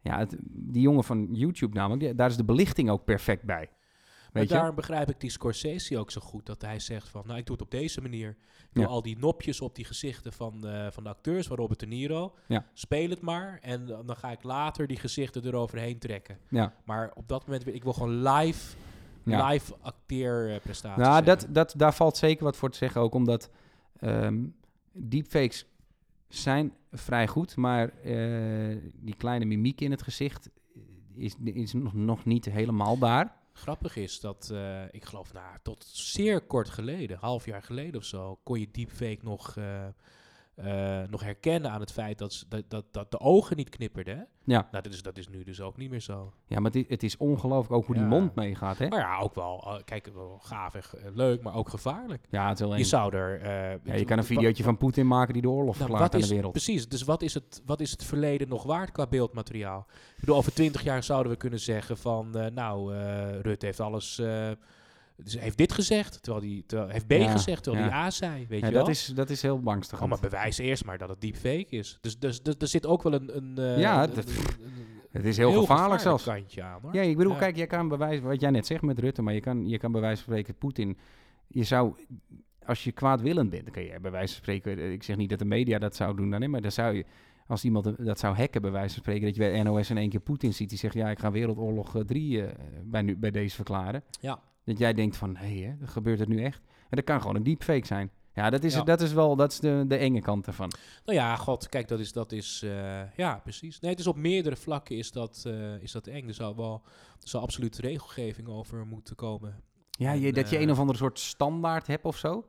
Ja, het, die jongen van YouTube namelijk, daar is de belichting ook perfect bij. maar Weet je? daarom begrijp ik die Scorsese ook zo goed. Dat hij zegt van, nou, ik doe het op deze manier. Ik doe Ja. al die nopjes op die gezichten van, van de acteurs, van Robert De Niro. Ja. Speel het maar. En dan dan ga ik later die gezichten eroverheen trekken. Ja. Maar op dat moment, wil ik wil gewoon live, Ja. live acteerprestaties. Nou, dat, hebben. dat, daar valt zeker wat voor te zeggen. Ook omdat ehm, deepfakes zijn vrij goed, maar eh, die kleine mimiek in het gezicht is, is nog, nog niet helemaal daar. Grappig is dat, eh, ik geloof, nou, tot zeer kort geleden, half jaar geleden of zo, kon je deepfake nog, eh, eh, nog herkennen aan het feit dat, dat, dat, dat de ogen niet knipperden. Hè? Ja, Nou, dat is, dat is nu dus ook niet meer zo. ja maar het is, het is ongelooflijk ook hoe Ja. die mond meegaat. Hè? Maar ja, ook wel, eh, kijk, wel gaaf en ge- leuk, maar ook gevaarlijk. Ja, het is Je zou er... eh, ja, je kan een videootje van Poetin maken die de oorlog nou, verklaart aan de wereld. Precies, dus wat is, het, wat is het verleden nog waard qua beeldmateriaal? Ik bedoel, over twintig jaar zouden we kunnen zeggen van... eh, nou, eh Rutte heeft alles... eh, dus hij heeft dit gezegd, terwijl hij terwijl, heeft B Ja, gezegd, terwijl ja. hij A zei, weet Ja, je wel? dat, is, dat is heel bangstig. Oh, maar bewijs eerst maar dat het deepfake is. Dus, dus, dus er zit ook wel een... een eh, Ja, een- dat- een- een- Het is heel, gevaarlijk zelfs. kantje aan, hoor. Ja, ik bedoel, kijk, jij kan bewijzen, wat jij net zegt met Rutte, maar je kan, je kan bij wijze van spreken Poetin, je zou, als je kwaadwillend bent, dan kun je bij wijze van spreken, eh, ik zeg niet dat de media dat zou doen dan, maar dan zou je, als iemand dat zou hacken bij wijze van spreken, dat je bij NOS in één keer Poetin ziet, die zegt, ja, ik ga Wereldoorlog 3 bij, nu, bij deze verklaren. Ja. Dat jij denkt van, hé, hè, gebeurt het nu echt? En dat kan gewoon een deepfake zijn. Ja, dat is, Ja. Dat is wel, dat is de, de enge kant ervan. Nou ja, god, kijk, dat is, dat is eh, ja, precies. Nee, het is op meerdere vlakken is dat, eh, is dat eng. Er zou wel, er zou absoluut regelgeving over moeten komen. Ja, je, En, dat je eh, een of andere soort standaard hebt of zo.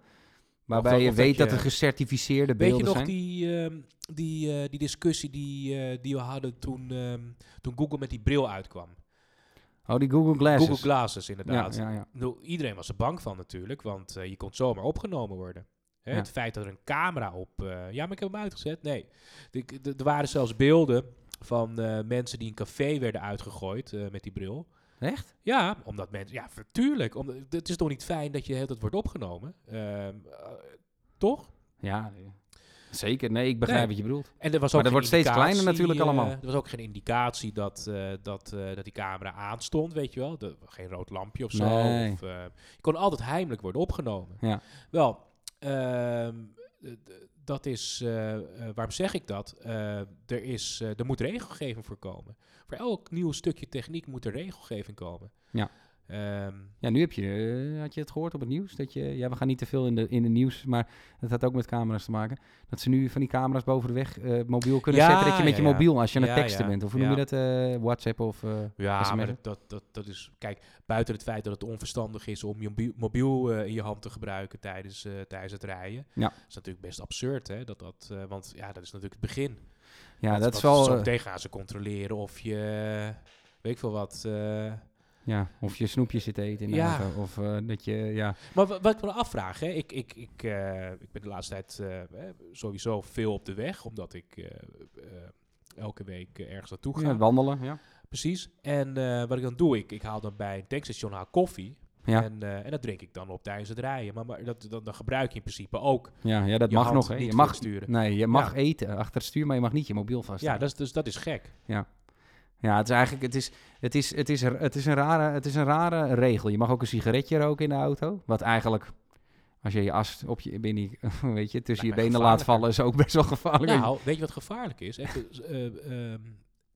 Waarbij Of- je weet dat er gecertificeerde Weet je beelden nog zijn. die, ehm, die, die discussie die, die we hadden toen, ehm, toen Google met die bril uitkwam? Oh, die Google Glasses. Google Glasses, inderdaad. Ja, ja, ja. Iedereen was er bang van natuurlijk, want eh, je kon zomaar opgenomen worden. Hè. Het feit dat er een camera op... eh, ja, maar ik heb hem uitgezet. Nee. Er waren zelfs beelden van eh, mensen die in een café werden uitgegooid met die bril. Echt? Ja, omdat mensen... Ja, natuurlijk. Omdat, het is toch niet fijn dat je dat wordt opgenomen? Ehm, eh, toch? Ja. Zeker. Nee, ik begrijp Nee. wat je bedoelt. En er was Maar ook dat geen wordt steeds kleiner natuurlijk eh, allemaal. er was ook geen indicatie dat, eh, dat, eh, dat die camera aanstond, weet je wel. De, geen rood lampje of zo. Nee. Of, je kon altijd heimelijk worden opgenomen. Ja. Wel, ehm, dat is, waarom zeg ik dat? Er, is, er moet regelgeving voor komen. Voor elk nieuw stukje techniek moet er regelgeving komen. Ja. Ehm, Ja, nu heb je, eh, had je het gehoord op het nieuws? Dat je, ja, we gaan niet te veel in de, in de nieuws, maar het had ook met camera's te maken. Dat ze nu van die camera's boven de weg eh, mobiel kunnen Ja, zetten. Dat je met ja, je mobiel, als je aan het teksten bent. Of hoe noem je dat? eh, WhatsApp of... ja, maar dat, dat, dat, is... Kijk, buiten het feit dat het onverstandig is om je mobiel, in je hand te gebruiken tijdens, tijdens het rijden. Ja. is natuurlijk best absurd, hè? Dat, dat, want ja, dat is natuurlijk het begin. ja, dat is wel... Zo meteen gaan ze controleren of je... Weet ik veel wat... ja, of je snoepjes zit te eten in de Ja. auto, Of eh, dat je, ja... Maar wa- wat ik me afvraag, hè, ik, ik, ik, eh, ik ben de laatste tijd eh, sowieso veel op de weg, omdat ik elke week ergens naartoe ga. ja, wandelen, ja. Precies. En wat ik dan doe, ik, ik haal dan bij een tankstation haal koffie. Ja, En, en dat drink ik dan op tijdens het rijden. Maar, maar dat, dan, dan gebruik je in principe ook. ja, ja, dat je mag nog. Hè. Je mag, sturen. nee, je mag Ja. eten achter het stuur, maar je mag niet je mobiel vast. Ja, dat is, dus, dat is gek. Ja, het is eigenlijk, het is, het is, het is, het is, een, rare, het is een rare regel. Je mag ook een sigaretje roken in de auto. Wat eigenlijk, als je je as op je, binnen, weet je, tussen je benen laat vallen, is ook best wel gevaarlijk. Nou, weet je wat gevaarlijk is? Even, eh, ehm,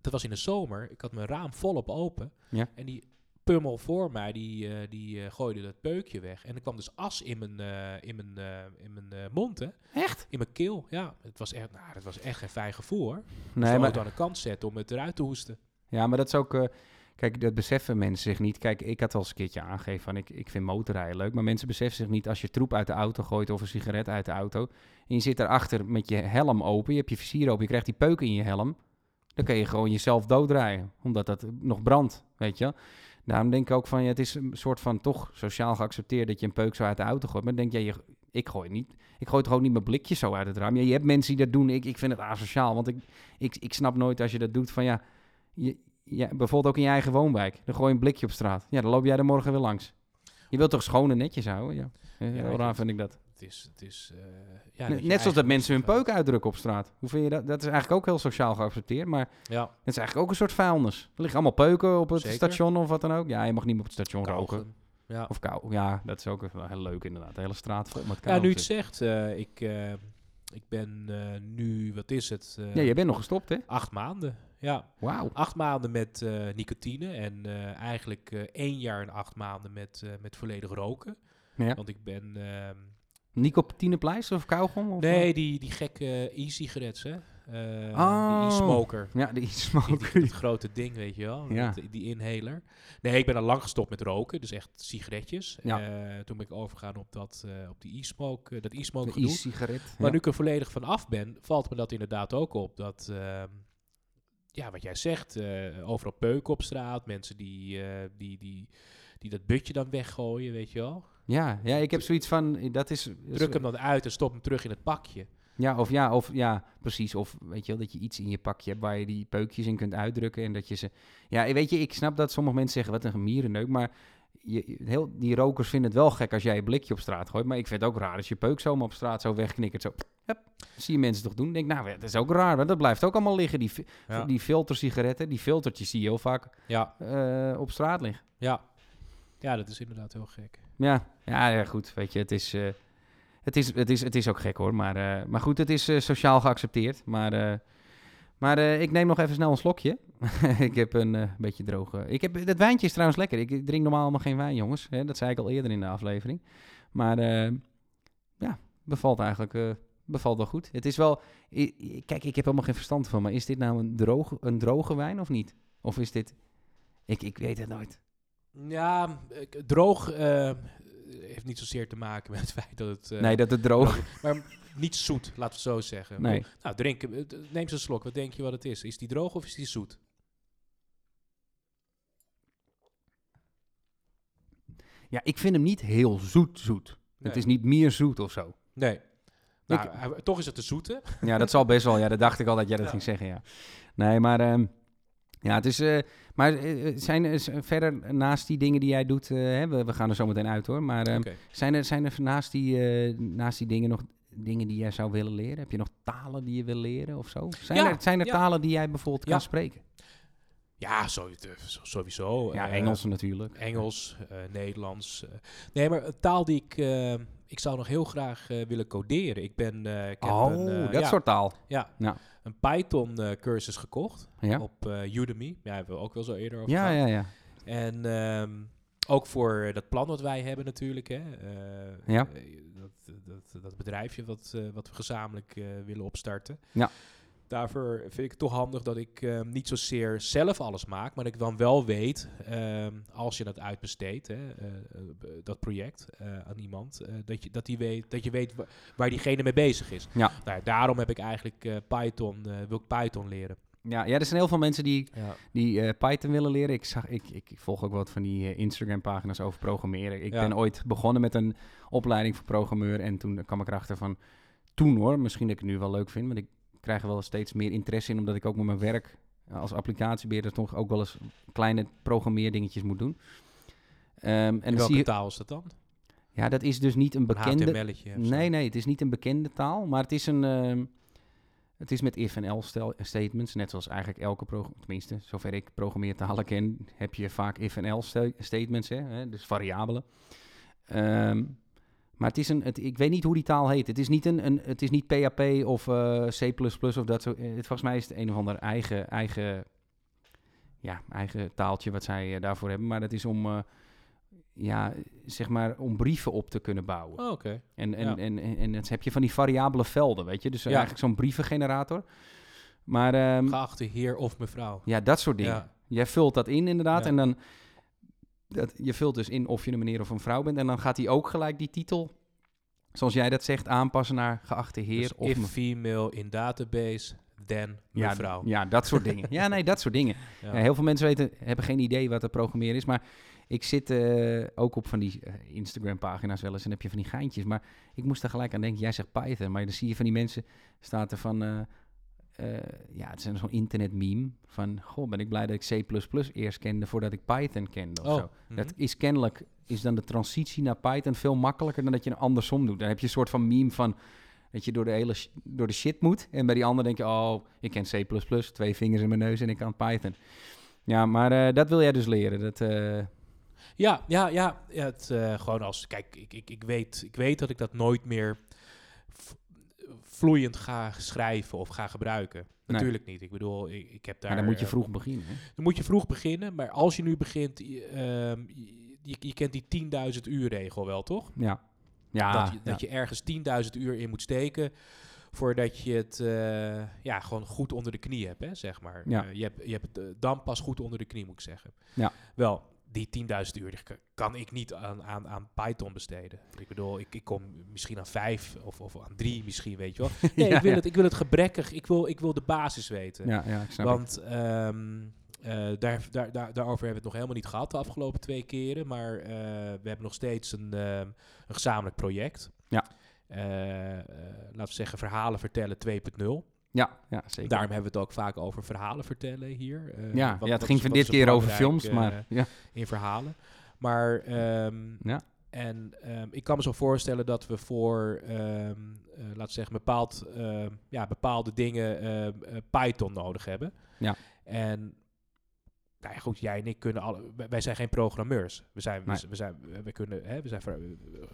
dat was in de zomer. Ik had mijn raam volop open. Ja. En die pummel voor mij, die, eh, die eh, gooide dat peukje weg. En er kwam dus as in mijn, eh, in mijn, eh, in mijn eh, mond, hè. Echt? In mijn keel, ja. Het was echt, nou, dat was echt geen fijn gevoel, hoor. Nee, maar, aan de kant zetten om het eruit te hoesten. Ja, maar dat is ook... eh, kijk, dat beseffen mensen zich niet. Kijk, ik had al eens een keertje aangegeven van... Ik, ik vind motorrijden leuk. Maar mensen beseffen zich niet... Als je troep uit de auto gooit of een sigaret uit de auto... en je zit daarachter met je helm open... je hebt je visier open, je krijgt die peuk in je helm... dan kun je gewoon jezelf doodrijden. Omdat dat nog brandt, weet je. Daarom denk ik ook van... Ja, het is een soort van toch sociaal geaccepteerd... dat je een peuk zo uit de auto gooit. Maar dan denk je ik gooi niet... Ik gooi toch ook niet mijn blikjes zo uit het raam. Ja, je hebt mensen die dat doen. Ik, ik vind het asociaal. Want ik, ik, ik snap nooit als je dat doet van ja, je, ja... Bijvoorbeeld ook in je eigen woonwijk. Dan gooi je een blikje op straat. Ja, dan loop jij er morgen weer langs. Je wilt toch schoon en netjes houden? Ja, Ja, raar vind ik dat. Het is, het is eh, ja, Net- dat zoals dat mensen hun gaat. peuk uitdrukken op straat. Hoe vind je dat? Dat is eigenlijk ook heel sociaal geaccepteerd. Maar Ja, het is eigenlijk ook een soort vuilnis. Er liggen allemaal peuken op het Zeker. station of wat dan ook. Ja, je mag niet meer op het station roken. Ja. Of kou. Ja, dat is ook wel heel leuk inderdaad. De hele straat vol met ja, nu je het zegt, eh, ik, eh, ik ben nu, wat is het? Ja, je bent nog gestopt, hè? Acht maanden, ja. Wauw. Acht maanden met eh, nicotine en eh, eigenlijk eh, één jaar en acht maanden met, met volledig roken. Ja. Want ik ben... ehm, Nicotinepleister of kauwgom? Of nee, die, die gekke e-cigarettes, hè. Eh, Oh. Die e-smoker. Ja, die Die, smoker. die- dat grote ding, weet je wel. Ja. Dat- die inhaler. Nee, ik ben al lang gestopt met roken. Dus echt sigaretjes. Ja. Toen ben ik overgegaan op, dat, op die e-smoke, dat e-smoke e-sigaret. Maar ja. nu ik er volledig van af ben, valt me dat inderdaad ook op. Dat, ehm, ja, wat jij zegt, eh, overal peuken op straat. Mensen die, eh, die, die, die dat butje dan weggooien, weet je wel. Ja, ja, ik heb zoiets van, dat is... Druk hem dan uit en stop hem terug in het pakje. Ja, of ja, of ja, precies. Of weet je wel, dat je iets in je pakje hebt waar je die peukjes in kunt uitdrukken en dat je ze... Ja, weet je, ik snap dat sommige mensen zeggen, wat een gemierenneuk, maar je, heel, die rokers vinden het wel gek als jij een blikje op straat gooit, maar ik vind het ook raar als je peuk zomaar op straat zo wegknikkert, zo... Hup, zie je mensen toch doen? denk nou, dat is ook raar, want dat blijft ook allemaal liggen, die, Ja, die filtersigaretten, die filtertjes zie je heel vaak ja, eh, op straat liggen. ja. ja dat is inderdaad heel gek. Ja, ja, ja, goed. Weet je, het is, eh, het is, het is, het is ook gek hoor. Maar, eh, maar goed, het is sociaal geaccepteerd. Maar, maar ik neem nog even snel een slokje. ik heb een eh, beetje droge. Ik heb, dat wijntje is trouwens lekker. Ik drink normaal helemaal geen wijn, jongens. Hè, dat zei ik al eerder in de aflevering. Maar eh, ja, bevalt eigenlijk eh, bevalt wel goed. Het is wel. i- kijk, ik heb helemaal geen verstand van. Maar is dit nou een droge, een droge wijn of niet? Of is dit. Ik, ik weet het nooit. Ja, droog eh, heeft niet zozeer te maken met het feit dat het... eh, nee, dat het droog. droog- Maar niet zoet, laten we het zo zeggen. Nee. Nou, drink. Eh, neem eens een slok. Wat denk je wat het is? Is die droog of is die zoet? Ja, ik vind hem niet heel zoet zoet. Het is niet meer zoet of zo. Nee. Nou, toch is het de zoete. Ja, dat zal best wel. Ja, dat dacht ik al dat jij dat Ja. ging zeggen, ja. Nee, maar... ehm, ja, het is... eh, maar eh, eh, zijn er verder naast die dingen die jij doet... hè, we, we gaan er zo meteen uit hoor. Maar ehm, zijn, er, zijn er naast die, naast die dingen nog dingen die jij zou willen leren? Heb je nog talen die je wil leren of zo? Zijn Ja, er, zijn er ja. talen die jij bijvoorbeeld kan spreken? Ja, sowieso. Ja, eh, Engels natuurlijk. Engels, eh, Nederlands. eh. nee, maar een taal die ik, ik zou nog heel graag willen coderen. Ik ben, ik heb Oh, een, dat ja, soort taal. ja, Ja. een Python eh, cursus gekocht Ja, op Udemy. Ja, hebben we ook wel zo eerder over ja, gehad. ja. ja. En ehm, ook voor dat plan wat wij hebben natuurlijk. Hè. Ja. dat, dat, dat bedrijfje wat, wat we gezamenlijk willen opstarten. Ja. Daarvoor vind ik het toch handig dat ik ehm, niet zozeer zelf alles maak, maar dat ik dan wel weet, ehm, als je dat uitbesteedt, hè, eh, eh, dat project eh, aan iemand, dat, je, dat, die weet, dat je weet wa- waar diegene mee bezig is. Ja. Nou, daarom heb ik eigenlijk Python, wil ik Python leren. Ja, ja, er zijn heel veel mensen die, Ja. die Python willen leren. Ik, zag, ik, ik volg ook wat van die Instagram-pagina's over programmeren. Ik Ja. ben ooit begonnen met een opleiding voor programmeur. En toen kwam ik erachter van, toen hoor, misschien dat ik het nu wel leuk vind. Want ik krijg er wel steeds meer interesse in, omdat ik ook met mijn werk eh, als applicatiebeheerder toch ook wel eens kleine programmeerdingetjes moet doen. Ehm, en welke je, taal is dat dan? ja, dat is dus niet een Een bekende... Zo? Nee, nee, het is niet een bekende taal, maar het is een. ehm, het is met if en else statements, net zoals eigenlijk elke programma, tenminste, zover ik programmeertalen ken, heb je vaak if en else sta- statements, hè, hè, dus variabelen. Ehm, maar het is een, het, ik weet niet hoe die taal heet. Het is niet, een, een, het is niet PHP of eh, C++ of dat zo. eh, Het, volgens mij is het een of ander eigen, eigen, ja, eigen taaltje wat zij eh, daarvoor hebben. Maar dat is om, ja, zeg maar, om brieven op te kunnen bouwen. Oh, Oké. En, en, Ja. en, en, en dan heb je van die variabele velden, weet je. Dus Ja. eigenlijk zo'n brievengenerator. Maar ehm, Geachte heer of mevrouw. ja, dat soort dingen. Ja. Jij vult dat in inderdaad. En dan, dat, je vult dus in of je een meneer of een vrouw bent. En dan gaat hij ook gelijk die titel, zoals jij dat zegt, aanpassen naar geachte heer Dus of if female in database, then ja, mevrouw. Ja, dat soort dingen. Ja, nee, dat soort dingen. Ja. Ja, heel veel mensen weten, hebben geen idee wat er programmeren is. Maar ik zit eh, ook op van die eh, Instagram-pagina's wel eens en heb je van die geintjes. Maar ik moest er gelijk aan denken, jij zegt Python. Maar dan zie je van die mensen, staat er van... eh, eh, ja, het is zo'n internet-meme van... Goh, ben ik blij dat ik C++ eerst kende voordat ik Python kende of Oh, zo. mhm. Dat is kennelijk, is dan de transitie naar Python veel makkelijker dan dat je het andersom doet. Dan heb je een soort van meme van... Dat je door de hele door de shit moet. En bij die ander denk je, oh, ik ken C++, twee vingers in mijn neus en ik kan Python. Ja, maar eh, dat wil jij dus leren. Dat, eh, Ja, ja, ja. ja het, gewoon als, kijk, ik, ik, ik, weet, ik weet dat ik dat nooit meer vloeiend ga schrijven of ga gebruiken. Nee. Natuurlijk niet. Ik bedoel, ik, ik heb daar... maar dan moet je eh, vroeg beginnen. Hè? Dan moet je vroeg beginnen, maar als je nu begint, je, ehm, je, kent die 10.000 uur regel wel, toch? Ja. Ja, dat, je, ja. dat je ergens 10.000 uur in moet steken voordat je het eh, ja, gewoon goed onder de knie hebt, hè, zeg maar. Ja. Eh, je hebt, je hebt het dan pas goed onder de knie, moet ik zeggen. Ja. Wel, die 10.000 uur die kan ik niet aan, aan, aan Python besteden. Ik bedoel, ik, ik kom misschien aan vijf of, of aan drie misschien, weet je wel. Nee, Ja, ik, wil ja. het, ik wil het gebrekkig, ik wil, ik wil de basis weten. Ja, ja, ik snap. Want ehm, eh, daar, daar, daar, daarover hebben we het nog helemaal niet gehad de afgelopen twee keren. Maar eh, we hebben nog steeds een, ehm, een gezamenlijk project. Ja. Eh, laten we zeggen verhalen vertellen 2.0. Ja, ja, zeker. Daarom hebben we het ook vaak over verhalen vertellen hier. Eh, ja, wat- ja, het ging van dit er keer over films, eh, maar ja. in verhalen. Maar ehm, Ja. en ehm, ik kan me zo voorstellen dat we voor, ehm, eh, laten we zeggen, bepaald, ja, bepaalde dingen eh, Python nodig hebben. Ja. En nou ja, goed, jij en ik kunnen alle. wij- zijn geen programmeurs. We zijn, we, Nee. z- we zijn, we, kunnen, hè, we zijn eh,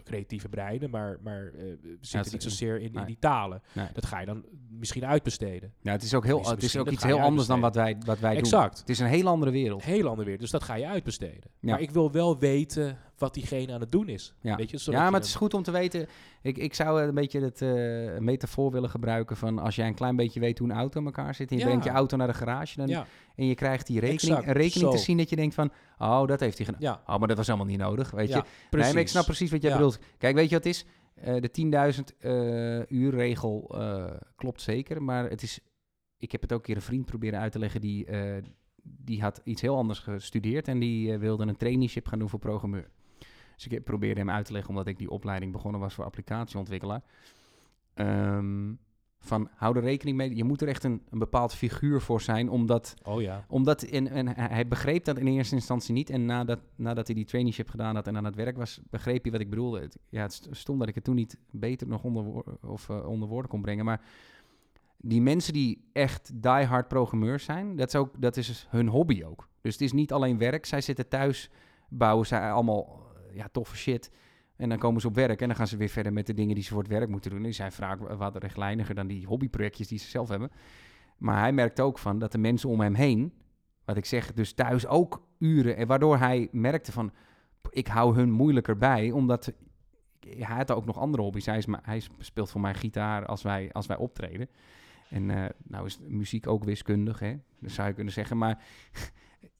creatieve breinen, maar, maar eh, we zitten niet zozeer in, in die talen. Nee. Dat ga je dan misschien uitbesteden. ja, het is ook heel, het is ook iets heel anders dan wat wij, wat wij doen. Exact. Het is een hele andere wereld. Heel ander weer. Dus dat ga je uitbesteden. Ja. Maar ik wil wel weten wat diegene aan het doen is. Ja, Weet je, ja maar het is goed om te weten. Ik, ik zou een beetje het eh, metafoor willen gebruiken van als jij een klein beetje weet hoe een auto in elkaar zit en je Ja. brengt je auto naar de garage dan, Ja, en je krijgt die rekening, Exact, rekening te zien dat je denkt van, oh, dat heeft hij gedaan. ja, Oh, maar dat was helemaal niet nodig, weet je. precies. Nee, maar ik snap precies wat jij bedoelt. Kijk, weet je wat het is? Eh, de 10.000 eh, uur regel eh, klopt zeker, maar het is... Ik heb het ook een keer een vriend proberen uit te leggen die, eh, die had iets heel anders gestudeerd en die eh, wilde een traineeship gaan doen voor programmeur. Dus ik probeerde hem uit te leggen, omdat ik die opleiding begonnen was voor applicatieontwikkelaar. Ehm, van, hou er rekening mee, je moet er echt een, een bepaald figuur voor zijn, omdat Oh ja. omdat en, en hij begreep dat in eerste instantie niet. En nadat, nadat hij die traineeship gedaan had en aan het werk was, begreep hij wat ik bedoelde. Het, ja, het st- stom dat ik het toen niet beter nog onder, of, eh, onder woorden kon brengen. Maar die mensen die echt diehard programmeurs zijn, dat is, ook, dat is dus hun hobby ook. Dus het is niet alleen werk. Zij zitten thuis, bouwen zij allemaal ja, toffe shit. En dan komen ze op werk en dan gaan ze weer verder met de dingen die ze voor het werk moeten doen. Die zijn vaak wat rechtlijniger dan die hobbyprojectjes die ze zelf hebben. Maar hij merkt ook van dat de mensen om hem heen, wat ik zeg, dus thuis ook uren. En waardoor hij merkte van, ik hou hun moeilijker bij, omdat hij had ook nog andere hobby's. Hij, is, hij speelt voor mij gitaar als wij, als wij optreden. En eh, nou is muziek ook wiskundig, hè? Dat zou je kunnen zeggen. Maar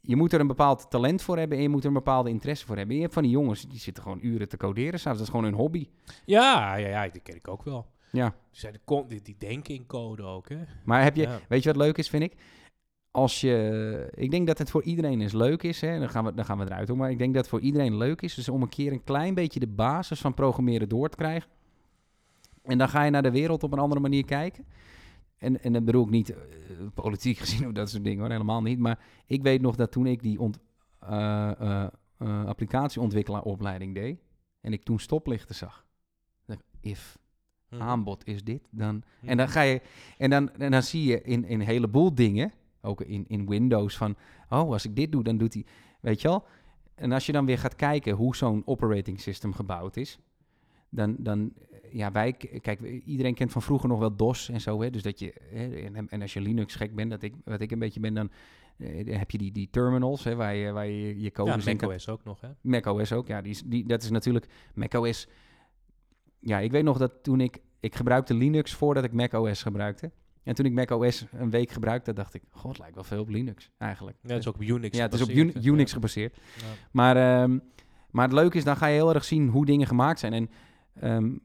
je moet er een bepaald talent voor hebben en je moet er een bepaalde interesse voor hebben. Je hebt van die jongens, die zitten gewoon uren te coderen. S'avonds. Dat is gewoon hun hobby. Ja, ja, ja, die ken ik ook wel. Ja. Die, die, die denken in code ook, hè? Maar heb je, Ja. weet je wat leuk is, vind ik? Als je, ik denk dat het voor iedereen eens leuk is, hè? Dan, gaan we, dan gaan we eruit hoor. Maar ik denk dat het voor iedereen leuk is, dus om een keer een klein beetje de basis van programmeren door te krijgen. En dan ga je naar de wereld op een andere manier kijken. En, en dan bedoel ik niet eh, politiek gezien of dat soort dingen hoor, helemaal niet. Maar ik weet nog dat toen ik die ont, eh, applicatieontwikkelaaropleiding deed, en ik toen stoplichten zag. dacht If Mhm. aanbod is dit, dan Mhm. en dan ga je, en dan, en dan zie je in, in een heleboel dingen, ook in, in Windows, van, oh, als ik dit doe, dan doet hij, weet je wel. En als je dan weer gaat kijken hoe zo'n operating system gebouwd is, dan, dan ja, wij, kijk, iedereen kent van vroeger nog wel DOS en zo, hè, dus dat je, hè, en, en als je Linux gek bent, dat ik, wat ik een beetje ben, dan eh, heb je die, die terminals, hè, waar je, waar je je code Ja, macOS ook nog, hè? macOS ook, ja, die is, die, dat is natuurlijk macOS. Ja, ik weet nog dat toen ik, ik gebruikte Linux voordat ik macOS gebruikte. En toen ik macOS een week gebruikte, dacht ik, god, het lijkt wel veel op Linux eigenlijk. Ja, het is ook op Unix ja, het is op? Unix gebaseerd. Ja. Maar, ehm, maar het leuke is, dan ga je heel erg zien hoe dingen gemaakt zijn. En ehm,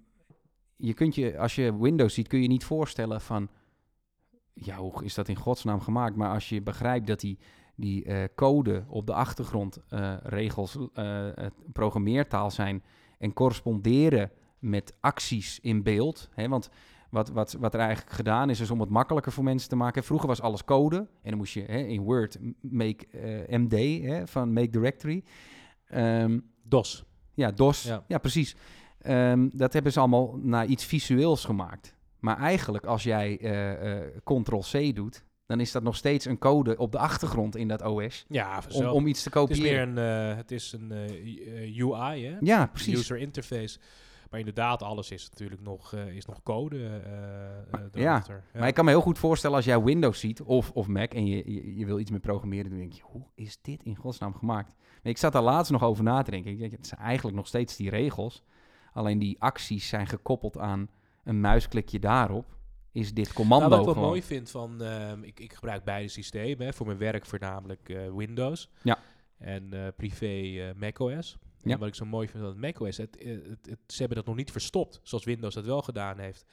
je kunt je, als je Windows ziet, kun je niet voorstellen van, ja, hoe is dat in godsnaam gemaakt? Maar als je begrijpt dat die, die eh, code op de achtergrond eh, regels, eh, programmeertaal zijn en corresponderen met acties in beeld. Hè? Want wat, wat, wat er eigenlijk gedaan is, is om het makkelijker voor mensen te maken. Vroeger was alles code en dan moest je hè, in Word make MD hè, van make directory. Ehm, DOS. ja, DOS. Ja, Ja. precies. Ehm, dat hebben ze allemaal naar iets visueels gemaakt. Maar eigenlijk, als jij eh, eh, Ctrl-C doet, dan is dat nog steeds een code op de achtergrond in dat OS. Ja, Om, iets te het is kopiëren. meer een, eh, het is een UI, hè? Ja, precies. User interface. Maar inderdaad, alles is natuurlijk nog, is nog code eh, eh, ja. Maar ik kan me heel goed voorstellen als jij Windows ziet of, of Mac en je, je, je wil iets met programmeren, dan denk je, hoe is dit in godsnaam gemaakt? Maar ik zat daar laatst nog over na te denken. Ik denk, het zijn eigenlijk nog steeds die regels. Alleen die acties zijn gekoppeld aan een muisklikje daarop. Is dit commando Nou, wat ik wel mooi vind van, ehm, ik, ik gebruik beide systemen. Hè, voor mijn werk voornamelijk eh, Windows. Ja. En eh, privé eh, macOS. Ja. En wat ik zo mooi vind van macOS, het, het, het, ze hebben dat nog niet verstopt, zoals Windows dat wel gedaan heeft.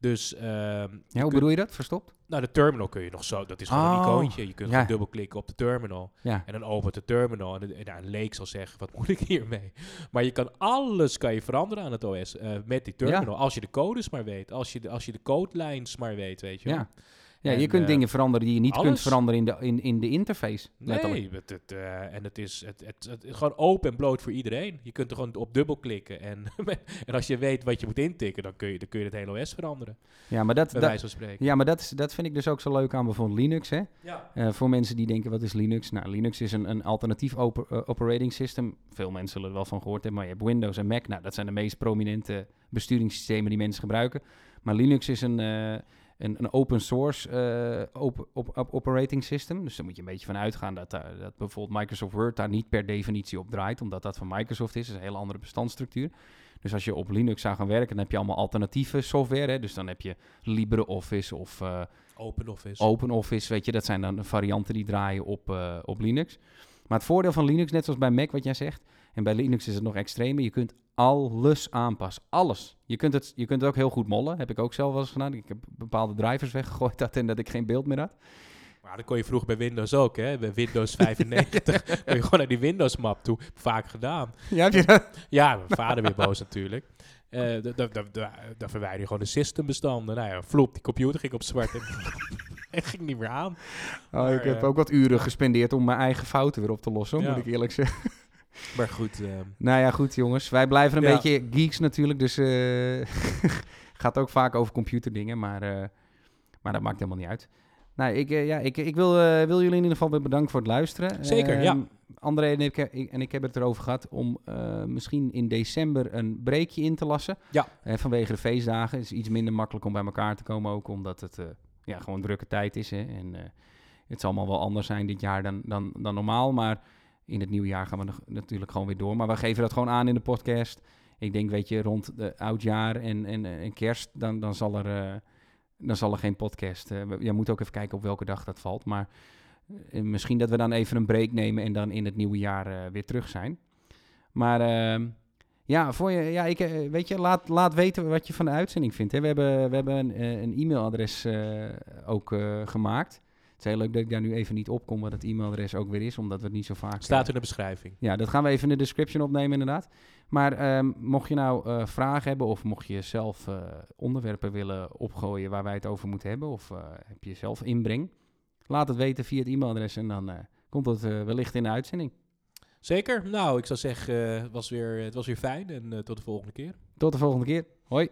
Dus, ehm, Ja, hoe bedoel je dat? Verstopt? nou, de terminal kun je nog zo, dat is gewoon een Oh, icoontje. Je kunt ja. gewoon dubbelklikken op de terminal. Ja. En dan opent de terminal. En, en nou, een leek zal zeggen, wat moet ik hiermee? Maar je kan alles kan je veranderen aan het OS eh, met die terminal. Als je de codes maar weet. Als je de, als je de codelines maar weet, weet je wel. Ja. Ja, je kunt eh, dingen veranderen die je niet kunt veranderen in de, in, in de interface. Letterlijk. Nee, het, het, eh, en het is, het, het, gewoon open en bloot voor iedereen. Je kunt er gewoon op dubbel klikken. En, en als je weet wat je moet intikken, dan kun je, dan kun je het hele OS veranderen. Ja, maar, dat, ja, maar dat, dat vind ik dus ook zo leuk aan bijvoorbeeld Linux. Hè? Ja. Eh, voor mensen die denken, wat is Linux? Nou, Linux is een, een alternatief oper- operating system. Veel mensen zullen er wel van gehoord hebben, maar je hebt Windows en Mac. Nou, dat zijn de meest prominente besturingssystemen die mensen gebruiken. Maar Linux is een, een, een open source eh, op, op, op- operating system. Dus daar moet je een beetje van uitgaan dat, daar- dat bijvoorbeeld Microsoft Word daar niet per definitie op draait, omdat dat van Microsoft is. Dat is een hele andere bestandsstructuur. Dus als je op Linux zou gaan werken, dan heb je allemaal alternatieve software. Hè? Dus dan heb je LibreOffice of eh, OpenOffice. OpenOffice, weet je, dat zijn dan varianten die draaien op, eh, op Linux. Maar het voordeel van Linux, net zoals bij Mac wat jij zegt, en bij Linux is het nog extremer, je kunt alles aanpassen. Alles. Je kunt het, je kunt het ook heel goed mollen. Heb ik ook zelf wel eens gedaan. Ik heb bepaalde drivers weggegooid dat en dat ik geen beeld meer had. Maar dat kon je vroeger bij Windows ook, hè? Bij Windows 95 kon je gewoon naar die Windows-map toe. Vaak gedaan. Ja, heb je dat? Ja, mijn vader weer boos natuurlijk. Da- Dan verwijder je gewoon de systembestanden. Nou ja, flop, die computer ging op zwart en, en ging niet meer aan. Oh, Maar, ik heb eh, ook wat uren gespendeerd om mijn eigen fouten weer op te lossen, Ja. moet ik eerlijk zeggen. Maar goed, ehm, Nou ja, goed jongens. Wij blijven een Ja. beetje geeks natuurlijk, dus eh gaat ook vaak over computerdingen, maar, eh, maar dat maakt helemaal niet uit. Nou, ik, eh, ja, ik, ik wil, eh, wil jullie in ieder geval weer bedanken voor het luisteren. Zeker, Ehm, ja. André en ik, en ik hebben het erover gehad om eh, misschien in december een breekje in te lassen. Ja. Eh, vanwege de feestdagen. Het is iets minder makkelijk om bij elkaar te komen ook, omdat het eh, ja, gewoon drukke tijd is. Hè? En eh, het zal allemaal wel anders zijn dit jaar dan, dan, dan normaal. Maar in het nieuwe jaar gaan we natuurlijk gewoon weer door. Maar we geven dat gewoon aan in de podcast. Ik denk, weet je, rond de oudjaar en, en, en kerst, dan, dan, zal er, eh, dan zal er geen podcast. eh je moet ook even kijken op welke dag dat valt. Maar eh, misschien dat we dan even een break nemen en dan in het nieuwe jaar eh, weer terug zijn. Maar ehm, ja, voor je, ja ik, eh, weet je, laat, laat weten wat je van de uitzending vindt. Hè. We hebben, we hebben een, eh, een e-mailadres eh, ook eh, gemaakt. Het is heel leuk dat ik daar nu even niet op kom wat het e-mailadres ook weer is, omdat we het niet zo vaak... Staat eh, in de beschrijving. ja, dat gaan we even in de description opnemen inderdaad. Maar ehm, mocht je nou eh, vragen hebben of mocht je zelf eh, onderwerpen willen opgooien waar wij het over moeten hebben, of heb je zelf inbreng, laat het weten via het e-mailadres en dan komt het eh, wellicht in de uitzending. Zeker. Nou, ik zou zeggen, het, was weer, het was weer fijn en tot de volgende keer. Tot de volgende keer. Hoi.